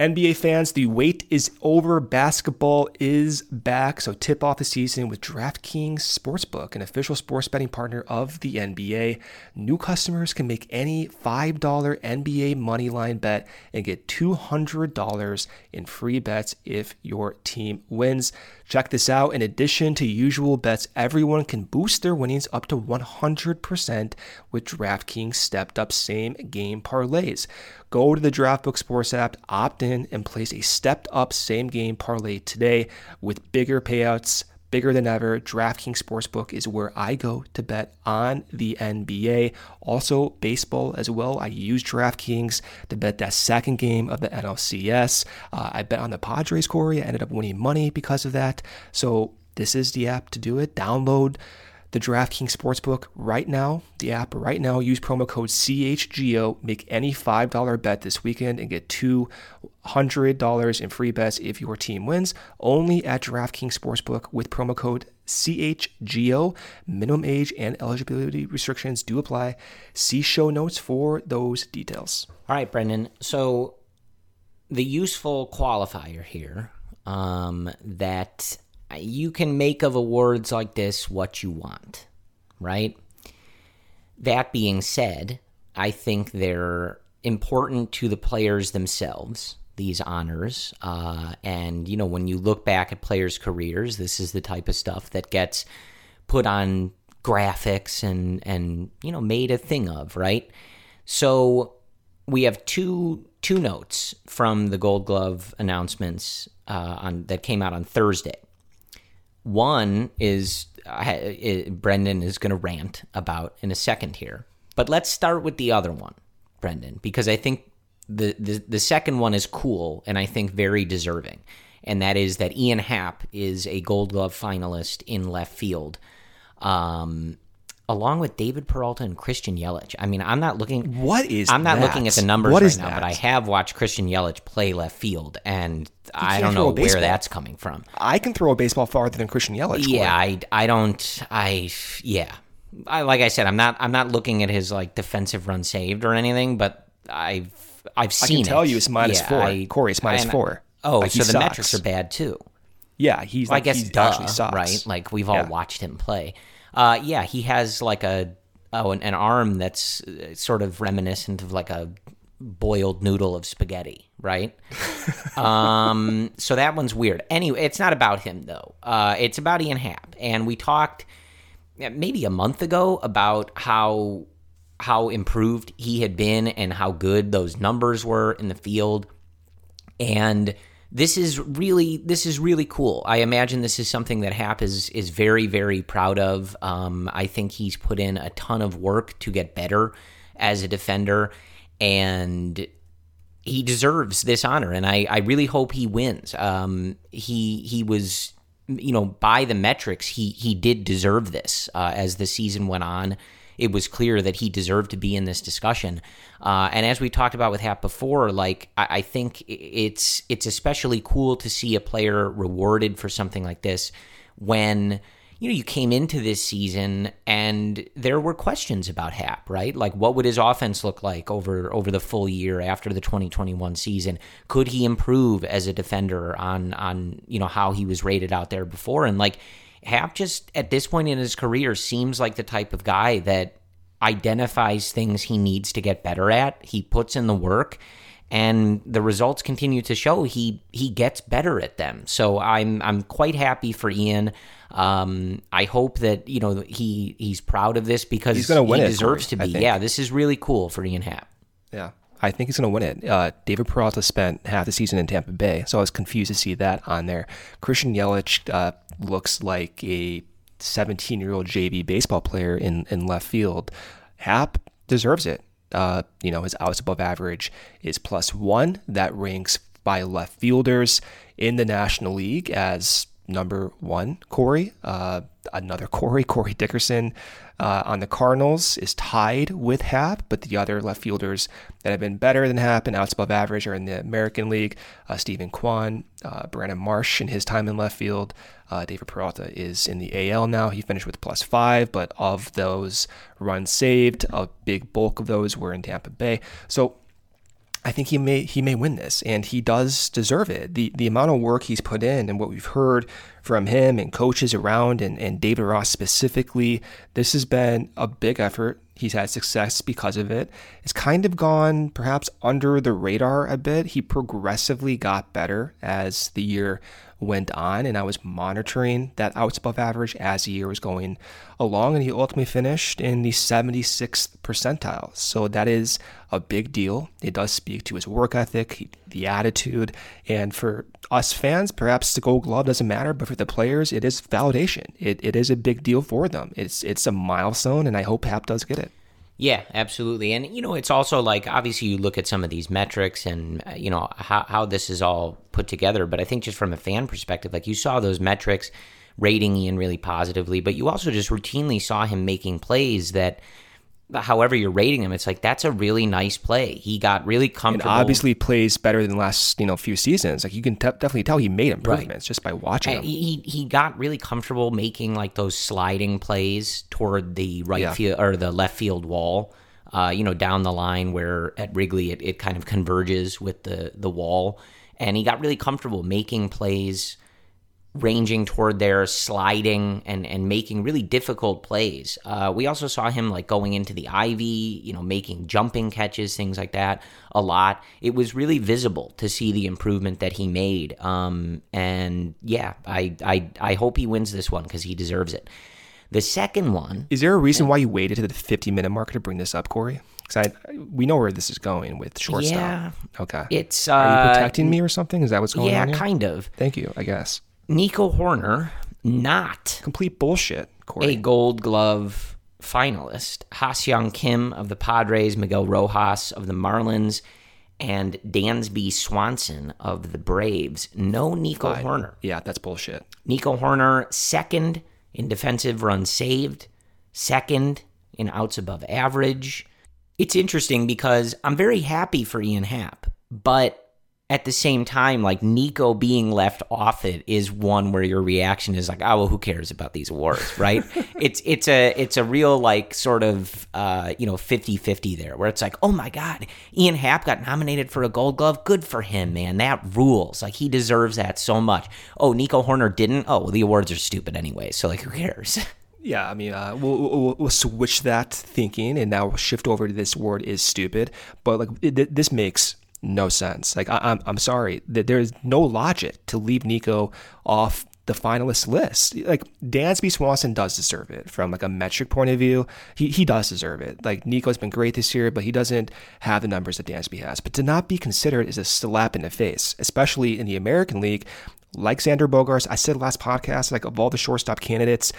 NBA fans, the wait is over. Basketball is back. So tip off the season with DraftKings Sportsbook, an official sports betting partner of the NBA. New customers can make any $5 NBA moneyline bet and get $200 in free bets if your team wins. Check this out. In addition to usual bets, everyone can boost their winnings up to 100% with DraftKings stepped up same game parlays. Go to the DraftBook Sports app, opt in, and place a stepped up same game parlay today with bigger payouts bigger than ever. DraftKings Sportsbook is where I go to bet on the NBA. Also, baseball as well. I use DraftKings to bet that second game of the NLCS. Uh, I bet on the Padres, Corey. I ended up winning money because of that. So, this is the app to do it. Download the DraftKings Sportsbook right now, the app right now. Use promo code CHGO. Make any $5 bet this weekend and get $200 in free bets if your team wins. Only at DraftKings Sportsbook with promo code CHGO. Minimum age and eligibility restrictions do apply. See show notes for those details. All right, Brendan. So the useful qualifier here um, that you can make of awards like this what you want, right? That being said, I think they're important to the players themselves, these honors. Uh, and, you know, when you look back at players' careers, this is the type of stuff that gets put on graphics and, and you know, made a thing of, right? So we have two two notes from the Gold Glove announcements uh, on that came out on Thursday. One is uh, Brendan is going to rant about in a second here, but let's start with the other one, Brendan, because I think the, the the second one is cool and I think very deserving, and that is that Ian Happ is a Gold Glove finalist in left field. Um, along with David Peralta and Christian Yelich. I mean, I'm not looking. What is? I'm not that? looking at the numbers what right now, that? but I have watched Christian Yelich play left field, and I don't know where that's coming from. I can throw a baseball farther than Christian Yelich. Yeah, I, I don't. I yeah. I like I said, I'm not I'm not looking at his like defensive run saved or anything, but I've I've I seen. can tell it. you it's minus Yeah, four. I- Corey, it's minus and- four. Oh, Like, so the sucks. metrics are bad too. Yeah, he's. Well, I guess he duh, sucks. right? Like we've all Yeah. watched him play. Uh, yeah, he has like a oh an, an arm that's uh, sort of reminiscent of like a boiled noodle of spaghetti, right? [laughs] um, so that one's weird. Anyway, it's not about him though. Uh, it's about Ian Happ, and we talked maybe a month ago about how how improved he had been and how good those numbers were in the field. And this is really this is really cool. I imagine this is something that Happ is is very very proud of. Um, I think he's put in a ton of work to get better as a defender, and he deserves this honor. And I I really hope he wins. Um, he he was you know by the metrics he he did deserve this uh, as the season went on it was clear that he deserved to be in this discussion. Uh, and as we talked about with Happ before, like I, I think it's it's especially cool to see a player rewarded for something like this when you know, you came into this season and there were questions about Happ, right? Like what would his offense look like over over the full year after the 2021 season? Could he improve as a defender on on, you know, how he was rated out there before and like Happ just at this point in his career seems like the type of guy that identifies things he needs to get better at. He puts in the work and the results continue to show he he gets better at them. So I'm I'm quite happy for Ian. Um, I hope that you know he he's proud of this because he's to win he it, deserves Corey, to be. Yeah, this is really cool for Ian Happ. Yeah. I think he's going to win it. Uh, David Peralta spent half the season in Tampa Bay, so I was confused to see that on there. Christian Yelich uh, looks like a 17 year old JV baseball player in, in left field. Happ deserves it. Uh, you know, his outs above average is plus one. That ranks by left fielders in the National League as number one, Corey. Uh, another [laughs] Corey, Corey Dickerson uh, on the Cardinals is tied with Happ, but the other left fielders that have been better than Happ and outs above average are in the American League. Uh, Steven Kwan, uh, Brandon Marsh in his time in left field. Uh, David Peralta is in the AL now. He finished with plus five, but of those runs saved, a big bulk of those were in Tampa Bay. So I think he may he may win this, and he does deserve it. the The amount of work he's put in, and what we've heard from him and coaches around, and, and David Ross specifically, this has been a big effort. He's had success because of it. It's kind of gone perhaps under the radar a bit. He progressively got better as the year went on, and I was monitoring that outs above average as the year was going along, and he ultimately finished in the 76th percentile. So that is a big deal. It does speak to his work ethic, the attitude, and for us fans, perhaps the Gold Glove doesn't matter, but for the players, it is validation. It, it is a big deal for them. It's it's a milestone, and I hope Happ does get it. Yeah, absolutely. And, you know, it's also like obviously you look at some of these metrics and, uh, you know, how, how this is all put together. But I think just from a fan perspective, like you saw those metrics rating Ian really positively, but you also just routinely saw him making plays that however you're rating him, it's like that's a really nice play. He got really comfortable. And obviously plays better than the last you know few seasons. Like you can t- definitely tell he made improvements right. just by watching him. He he got really comfortable making like those sliding plays toward the right yeah. field or the left field wall. Uh, you know, down the line where at Wrigley it, it kind of converges with the the wall, and he got really comfortable making plays ranging toward there, sliding and and making really difficult plays. Uh, we also saw him like going into the ivy, you know, making jumping catches, things like that, a lot. It was really visible to see the improvement that he made. Um, and yeah, I I I hope he wins this one because he deserves it. The second one is there a reason why you waited to the 50 minute mark to bring this up, Corey? Because I we know where this is going with shortstop. Yeah, okay. It's uh, are you protecting me or something? Is that what's going yeah, on? Yeah, kind of. Thank you. I guess. Nico Hoerner, not complete bullshit. Corey. A Gold Glove finalist. Ha-Seong Kim of the Padres, Miguel Rojas of the Marlins, and Dansby Swanson of the Braves. No Nico Fine. Hoerner. Yeah, that's bullshit. Nico Hoerner, second in defensive runs saved, second in outs above average. It's interesting because I'm very happy for Ian Happ, but at the same time, like Nico being left off it is one where your reaction is like, oh well, who cares about these awards, right? [laughs] it's it's a it's a real like sort of uh, you know 50-50 there, where it's like, oh my god, Ian Happ got nominated for a Gold Glove, good for him, man, that rules. Like he deserves that so much. Oh, Nico Hoerner didn't. Oh, well, the awards are stupid anyway, so like who cares? [laughs] Yeah, I mean, uh, we'll, we'll, we'll, switch that thinking and now we'll shift over to this word is stupid. But like, it, this makes no sense. Like I, am I'm, sorry that there is no logic to leave Nico off the finalist list. Like Dansby Swanson does deserve it from like a metric point of view. He he does deserve it. Like Nico's been great this year, but he doesn't have the numbers that Dansby has. But to not be considered is a slap in the face, especially in the American League. Like Xander Bogaerts, I said last podcast, like of all the shortstop candidates,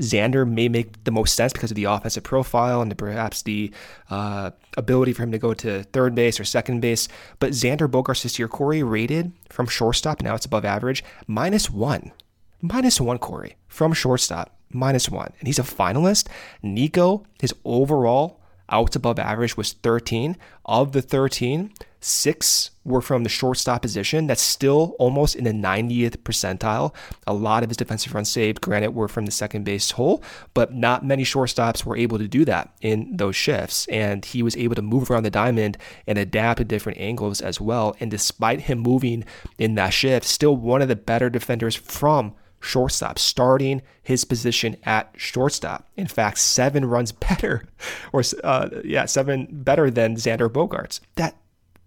Xander may make the most sense because of the offensive profile and the, perhaps the uh, ability for him to go to third base or second base. But Xander Bogaerts this year, Corey rated from shortstop, now it's above average, minus one minus one Corey from shortstop, minus one. And he's a finalist. Nico, his overall outs above average was 13. Of the 13, six were from the shortstop position. That's still almost in the 90th percentile. A lot of his defensive runs saved, granted, were from the second base hole, but not many shortstops were able to do that in those shifts. And he was able to move around the diamond and adapt to different angles as well. And despite him moving in that shift, still one of the better defenders from shortstop, starting his position at shortstop. In fact, seven runs [laughs] better, or uh, yeah, seven better than Xander Bogaerts. That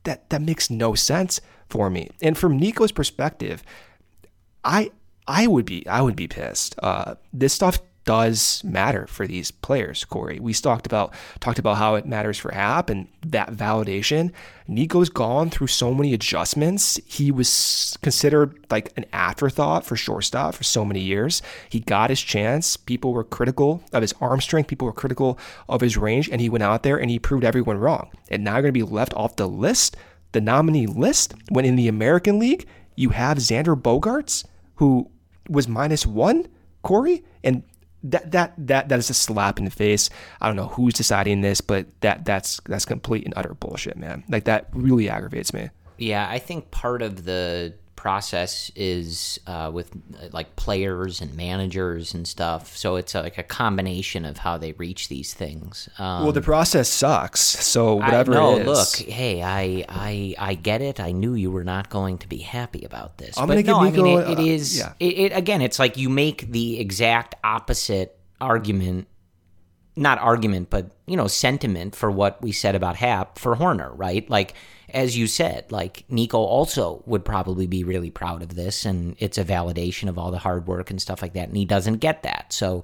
that that makes no sense for me. And from Nico's perspective, I I would be I would be pissed. Uh, this stuff does matter for these players, Corey. We talked about talked about how it matters for Happ and that validation. Nico's gone through so many adjustments. He was considered like an afterthought for shortstop for so many years. He got his chance. People were critical of his arm strength. People were critical of his range, and he went out there and he proved everyone wrong. And now you're going to be left off the list, the nominee list, when in the American League you have Xander Bogaerts, who was minus one, Corey, and that that that that is a slap in the face. I don't know who's deciding this, but that that's that's complete and utter bullshit, man. Like that really aggravates me. Yeah, I think part of the process is uh, with like players and managers and stuff. So it's like a combination of how they reach these things. Um, well, the process sucks. So whatever. No, it is. look, hey, I, I, I get it. I knew you were not going to be happy about this. I'm but gonna no, give Nico, I mean, it, it uh, yeah. It, it again. It's like you make the exact opposite argument. Not argument, but you know, sentiment for what we said about Happ for Hoerner, right? Like as you said, like Nico also would probably be really proud of this, and it's a validation of all the hard work and stuff like that, and he doesn't get that. So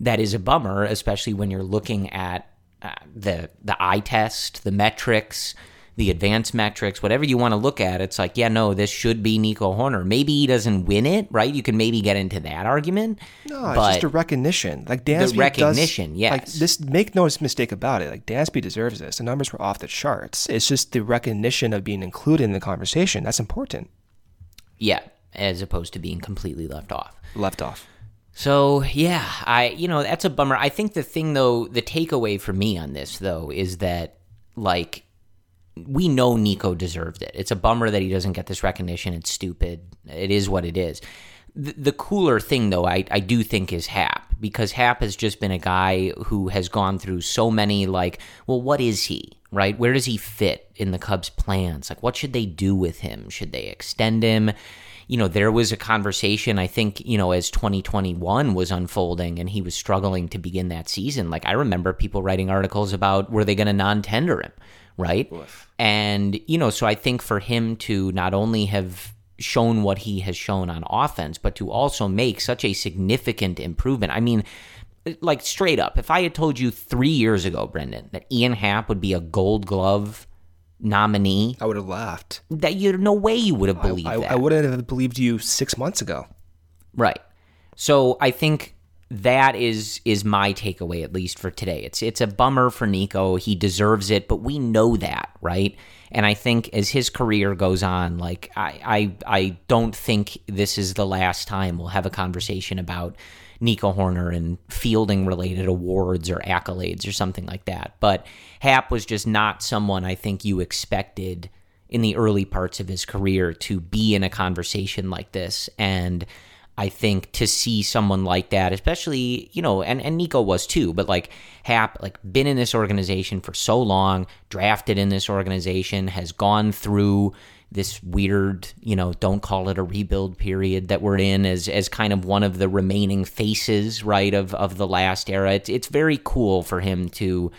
that is a bummer, especially when you're looking at uh, the the eye test, the metrics, the advanced metrics, whatever you want to look at. It's like, yeah, no, this should be Nico Hoerner. Maybe he doesn't win it, right? You can maybe get into that argument. No, it's just a recognition. Like Dansby the recognition, does, yes. Like this, make no mistake about it. Like Dansby deserves this. The numbers were off the charts. It's just the recognition of being included in the conversation. That's important. yeah, as opposed to being completely left off. Left off. So yeah, I you know that's a bummer. I think the thing though, the takeaway for me on this though is that like we know Nico deserved it. It's a bummer that he doesn't get this recognition. It's stupid. It is what it is. The, cooler thing though, I I do think is Happ because Happ has just been a guy who has gone through so many like, well, what is he? Right? Where does he fit in the Cubs' plans? Like, what should they do with him? Should they extend him? you know, there was a conversation, I think, you know, as 2021 was unfolding and he was struggling to begin that season. Like, I remember people writing articles about were they going to non tender him, right? And, you know, so I think for him to not only have shown what he has shown on offense, but to also make such a significant improvement. I mean, like straight up, if I had told you three years ago, Brendan, that Ian Happ would be a gold glove nominee, I would have laughed. that you no way you would have believed I, that. I wouldn't have believed you six months ago. Right. So I think that is is my takeaway at least for today. It's it's a bummer for Nico. He deserves it, but we know that, right? And I think as his career goes on, like I I, I don't think this is the last time we'll have a conversation about Nico Hoerner and fielding related awards or accolades or something like that. But Happ was just not someone I think you expected in the early parts of his career to be in a conversation like this. And I think to see someone like that, especially, you know, and, and Nico was too, but like Happ, like been in this organization for so long, drafted in this organization, has gone through this weird, you know, don't call it a rebuild period that we're in as as kind of one of the remaining faces, right, of of the last era. It's it's very cool for him to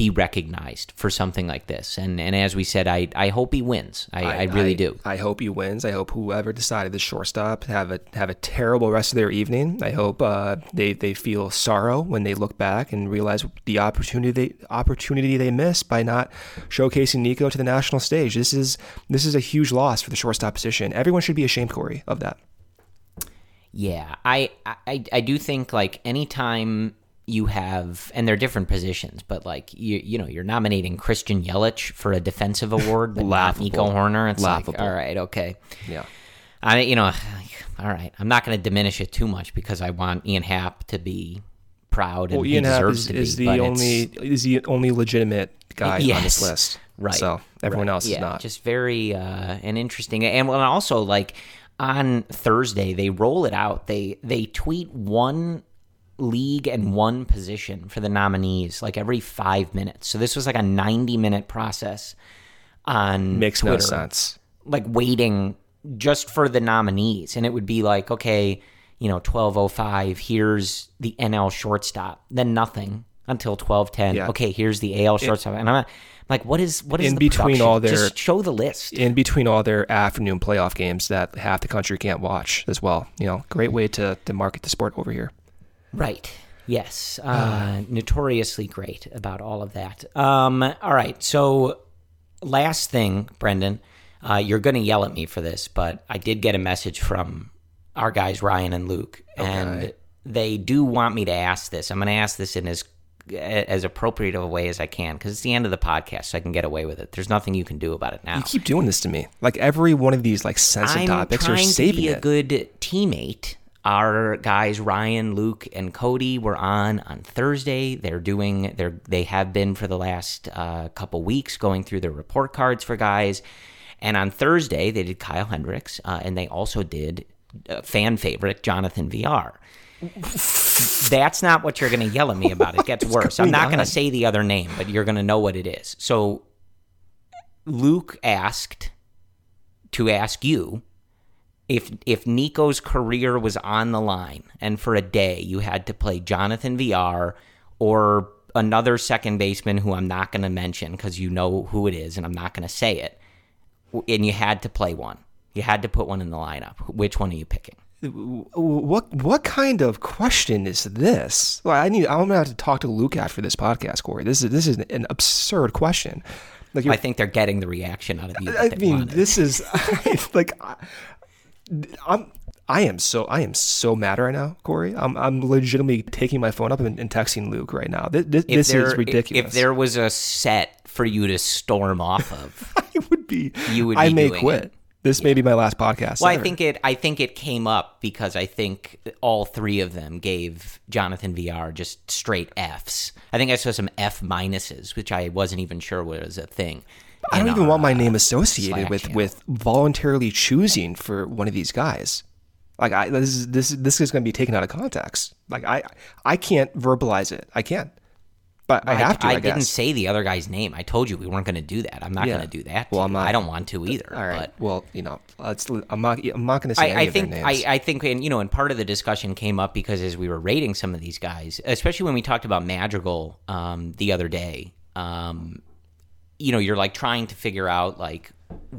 be recognized for something like this. And and as we said, I, I hope he wins. I, I, really do. I hope he wins. I hope whoever decided the shortstop have a have a terrible rest of their evening. I hope uh, they they feel sorrow when they look back and realize the opportunity they, opportunity they missed by not showcasing Nico to the national stage. This is this is a huge loss for the shortstop position. Everyone should be ashamed, Corey, of that. Yeah, I, I I do think like anytime you have, and they're different positions, but like you you know you're nominating Christian Yelich for a defensive award, but not Nico Hoerner. It's Laughable. like all right, okay, Yeah. I you know, [sighs] all right. I'm not going to diminish it too much because I want Ian Happ to be proud and Well, he Ian Happ deserves is, to is be. the only is the only legitimate guy on this list. Right. So everyone Right. else yeah, is not. Just very uh, and interesting. And also like on Thursday they roll it out. They they tweet one league and mm-hmm. one position for the nominees like every five minutes. So this was like a ninety minute process on Makes Twitter, no sense. Like waiting just for the nominees, and it would be like okay, you know, twelve oh five. Here's the NL shortstop. Then nothing until twelve ten. Yeah. Okay, here's the AL shortstop, and I'm like, what is what is In between production? all their- just show the list. in between all their afternoon playoff games that half the country can't watch as well. You know, great way to, to market the sport over here. Right. Yes. Uh, notoriously great about all of that. Um, all right. So, last thing, Brendan, uh, you're going to yell at me for this, but I did get a message from our guys, Ryan and Luke, and Okay. they do want me to ask this. I'm going to ask this in as as appropriate of a way as I can because it's the end of the podcast, so I can get away with it. There's nothing you can do about it now. You keep doing this to me. Like every one of these like sensitive I'm topics, you're to saving be a good teammate. Our guys Ryan, Luke, and Cody were on on Thursday. They're doing they're they have been for the last uh, couple weeks going through their report cards for guys. And on Thursday they did Kyle Hendricks, uh, and they also did uh, fan favorite Jonathan Villar. That's not what you're going to yell at me about. It gets [laughs] worse. I'm not going to say the other name, but you're going to know what it is. So Luke asked to ask you if if Nico's career was on the line and for a day you had to play Jonathan Villar or another second baseman who I'm not going to mention because you know who it is and I'm not going to say it, and you had to play one. You had to put one in the lineup. Which one are you picking? What what kind of question is this? Well, I need. I'm gonna have to talk to Luke after this podcast, Corey. This is this is an absurd question. Like I think they're getting the reaction out of you. I mean, wanted. this is [laughs] like I'm. I am so I am so mad right now, Corey. I'm I'm legitimately taking my phone up and, and texting Luke right now. This, this, this there- is ridiculous. If, there was a set for you to storm off of, [laughs] I would be, You would I be may doing quit. it. This may be my last podcast. Well, I think it. I think it came up because I think all three of them gave Jonathan Villar just straight Fs. I think I saw some F minuses, which I wasn't even sure was a thing. I don't even our, want my uh, name associated Slack with channel. with voluntarily choosing for one of these guys. Like I this is this this is going to be taken out of context. Like I I can't verbalize it. I can't. But I, have to. I, I, didn't say the other guy's name. I told you we weren't going to do that. I'm not Yeah. going to do that. Well, I'm not- I don't want to either. All right. But well, you know, let's. I'm not. I'm not going to say any I, I of their think names. I, I think and you know and part of the discussion came up because as we were rating some of these guys, especially when we talked about Madrigal um, the other day, um, you know, you're like trying to figure out like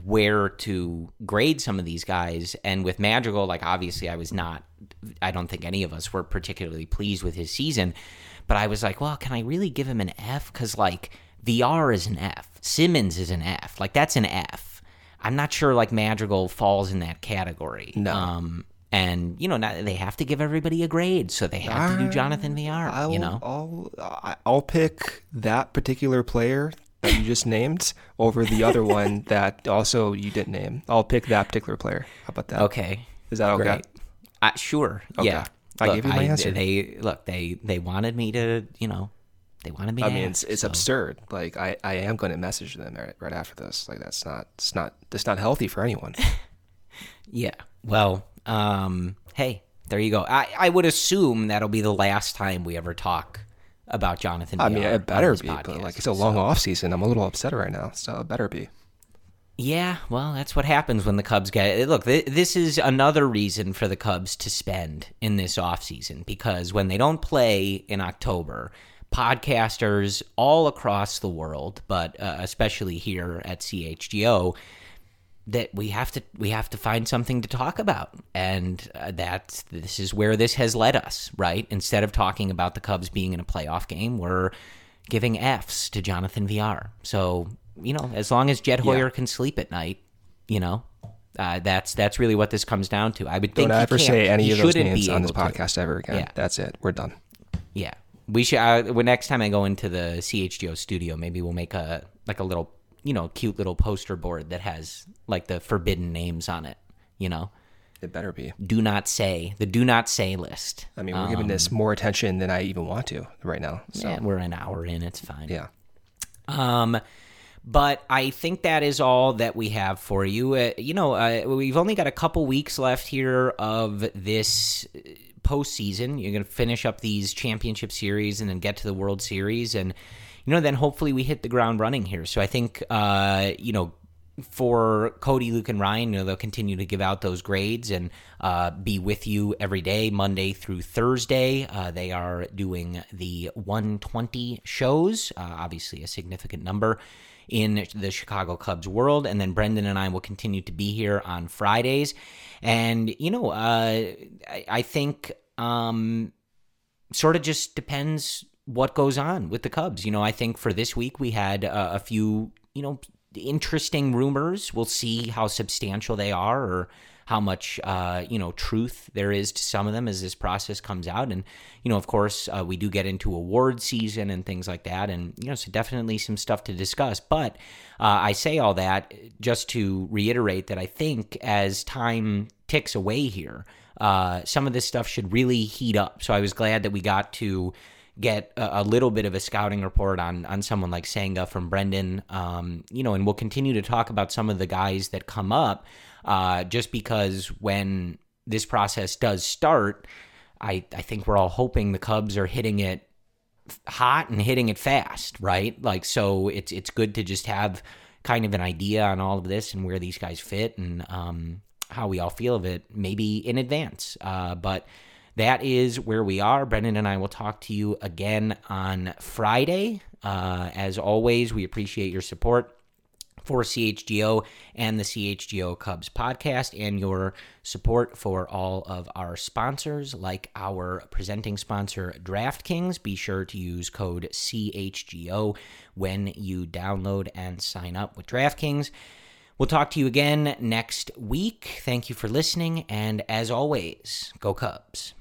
where to grade some of these guys, and with Madrigal, like obviously I was not. I don't think any of us were particularly pleased with his season, but I was like, well, can I really give him an F? Because like Villar is an F, Simmons is an F, like that's an F. I'm not sure like Madrigal falls in that category. No. Um, and you know, not, they have to give everybody a grade, so they have to do Jonathan Villar. I'll, you know, I'll I'll pick that particular player that you just named over the other one [laughs] that also you didn't name. I'll pick that particular player. How about that? okay, Is that okay? great. Uh, sure, yeah. I Look, gave you my answer. They look, they they wanted me to, you know, they wanted me. To. I to mean, ask, it's, it's so- absurd. Like I, I am going to message them right, right after this. Like that's not it's not that's not healthy for anyone. [laughs] Yeah. Well, um, hey, there you go. I, I would assume that'll be the last time we ever talk about Jonathan. I mean, it better be, but like it's a so- long off season. I'm a little upset right now, so it better be. Yeah, well, that's what happens when the Cubs get. it. Look, th- this is another reason for the Cubs to spend in this offseason because when they don't play in October, podcasters all across the world, but uh, especially here at CHGO, that we have to we have to find something to talk about, and uh, that this is where this has led us. Right, instead of talking about the Cubs being in a playoff game, we're giving Fs to Jonathan Villar. So you know, as long as Jed Hoyer can sleep at night, you know, uh, that's that's really what this comes down to. I would think Don't ever say any he of those names on this able to. podcast ever again. Yeah. That's it. We're done. Yeah, we should. Uh, when next time I go into the CHGO studio, maybe we'll make a like a little, you know, cute little poster board that has like the forbidden names on it. You know, It better be. do not say the do not say list. I mean, we're giving this more attention than I even want to right now. So Yeah, we're an hour in. It's fine. yeah. Um, but I think that is all that we have for you. Uh, you know, uh, we've only got a couple weeks left here of this uh, postseason. You're going to finish up these championship series and then get to the World Series, and you know, then hopefully we hit the ground running here. So I think, uh, you know. For Cody, Luke, and Ryan, you know they'll continue to give out those grades and uh, be with you every day, Monday through Thursday. Uh, they are doing the 120 shows, uh, obviously a significant number in the Chicago Cubs world. And then Brendan and I will continue to be here on Fridays. And, you know, uh, I, I think um, sort of just depends what goes on with the Cubs. You know, I think for this week we had uh, a few, you know, interesting rumors. We'll see how substantial they are or how much uh, you know truth there is to some of them as this process comes out. And you know, of course, uh, we do get into award season and things like that, and you know, so definitely some stuff to discuss. But uh, I say all that just to reiterate that I think as time ticks away here, uh, some of this stuff should really heat up. So I was glad that we got to get a, a little bit of a scouting report on on someone like Senga from Brendan. Um, you know, and we'll continue to talk about some of the guys that come up, uh, just because when this process does start, I I think we're all hoping the Cubs are hitting it hot and hitting it fast, right? Like so it's it's good to just have kind of an idea on all of this and where these guys fit and um, how we all feel of it maybe in advance. Uh, but that is where we are. Brendan and I will talk to you again on Friday. Uh, as always, we appreciate your support for CHGO and the CHGO Cubs podcast and your support for all of our sponsors, like our presenting sponsor, DraftKings. Be sure to use code CHGO when you download and sign up with DraftKings. We'll talk to you again next week. Thank you for listening, and as always, go Cubs.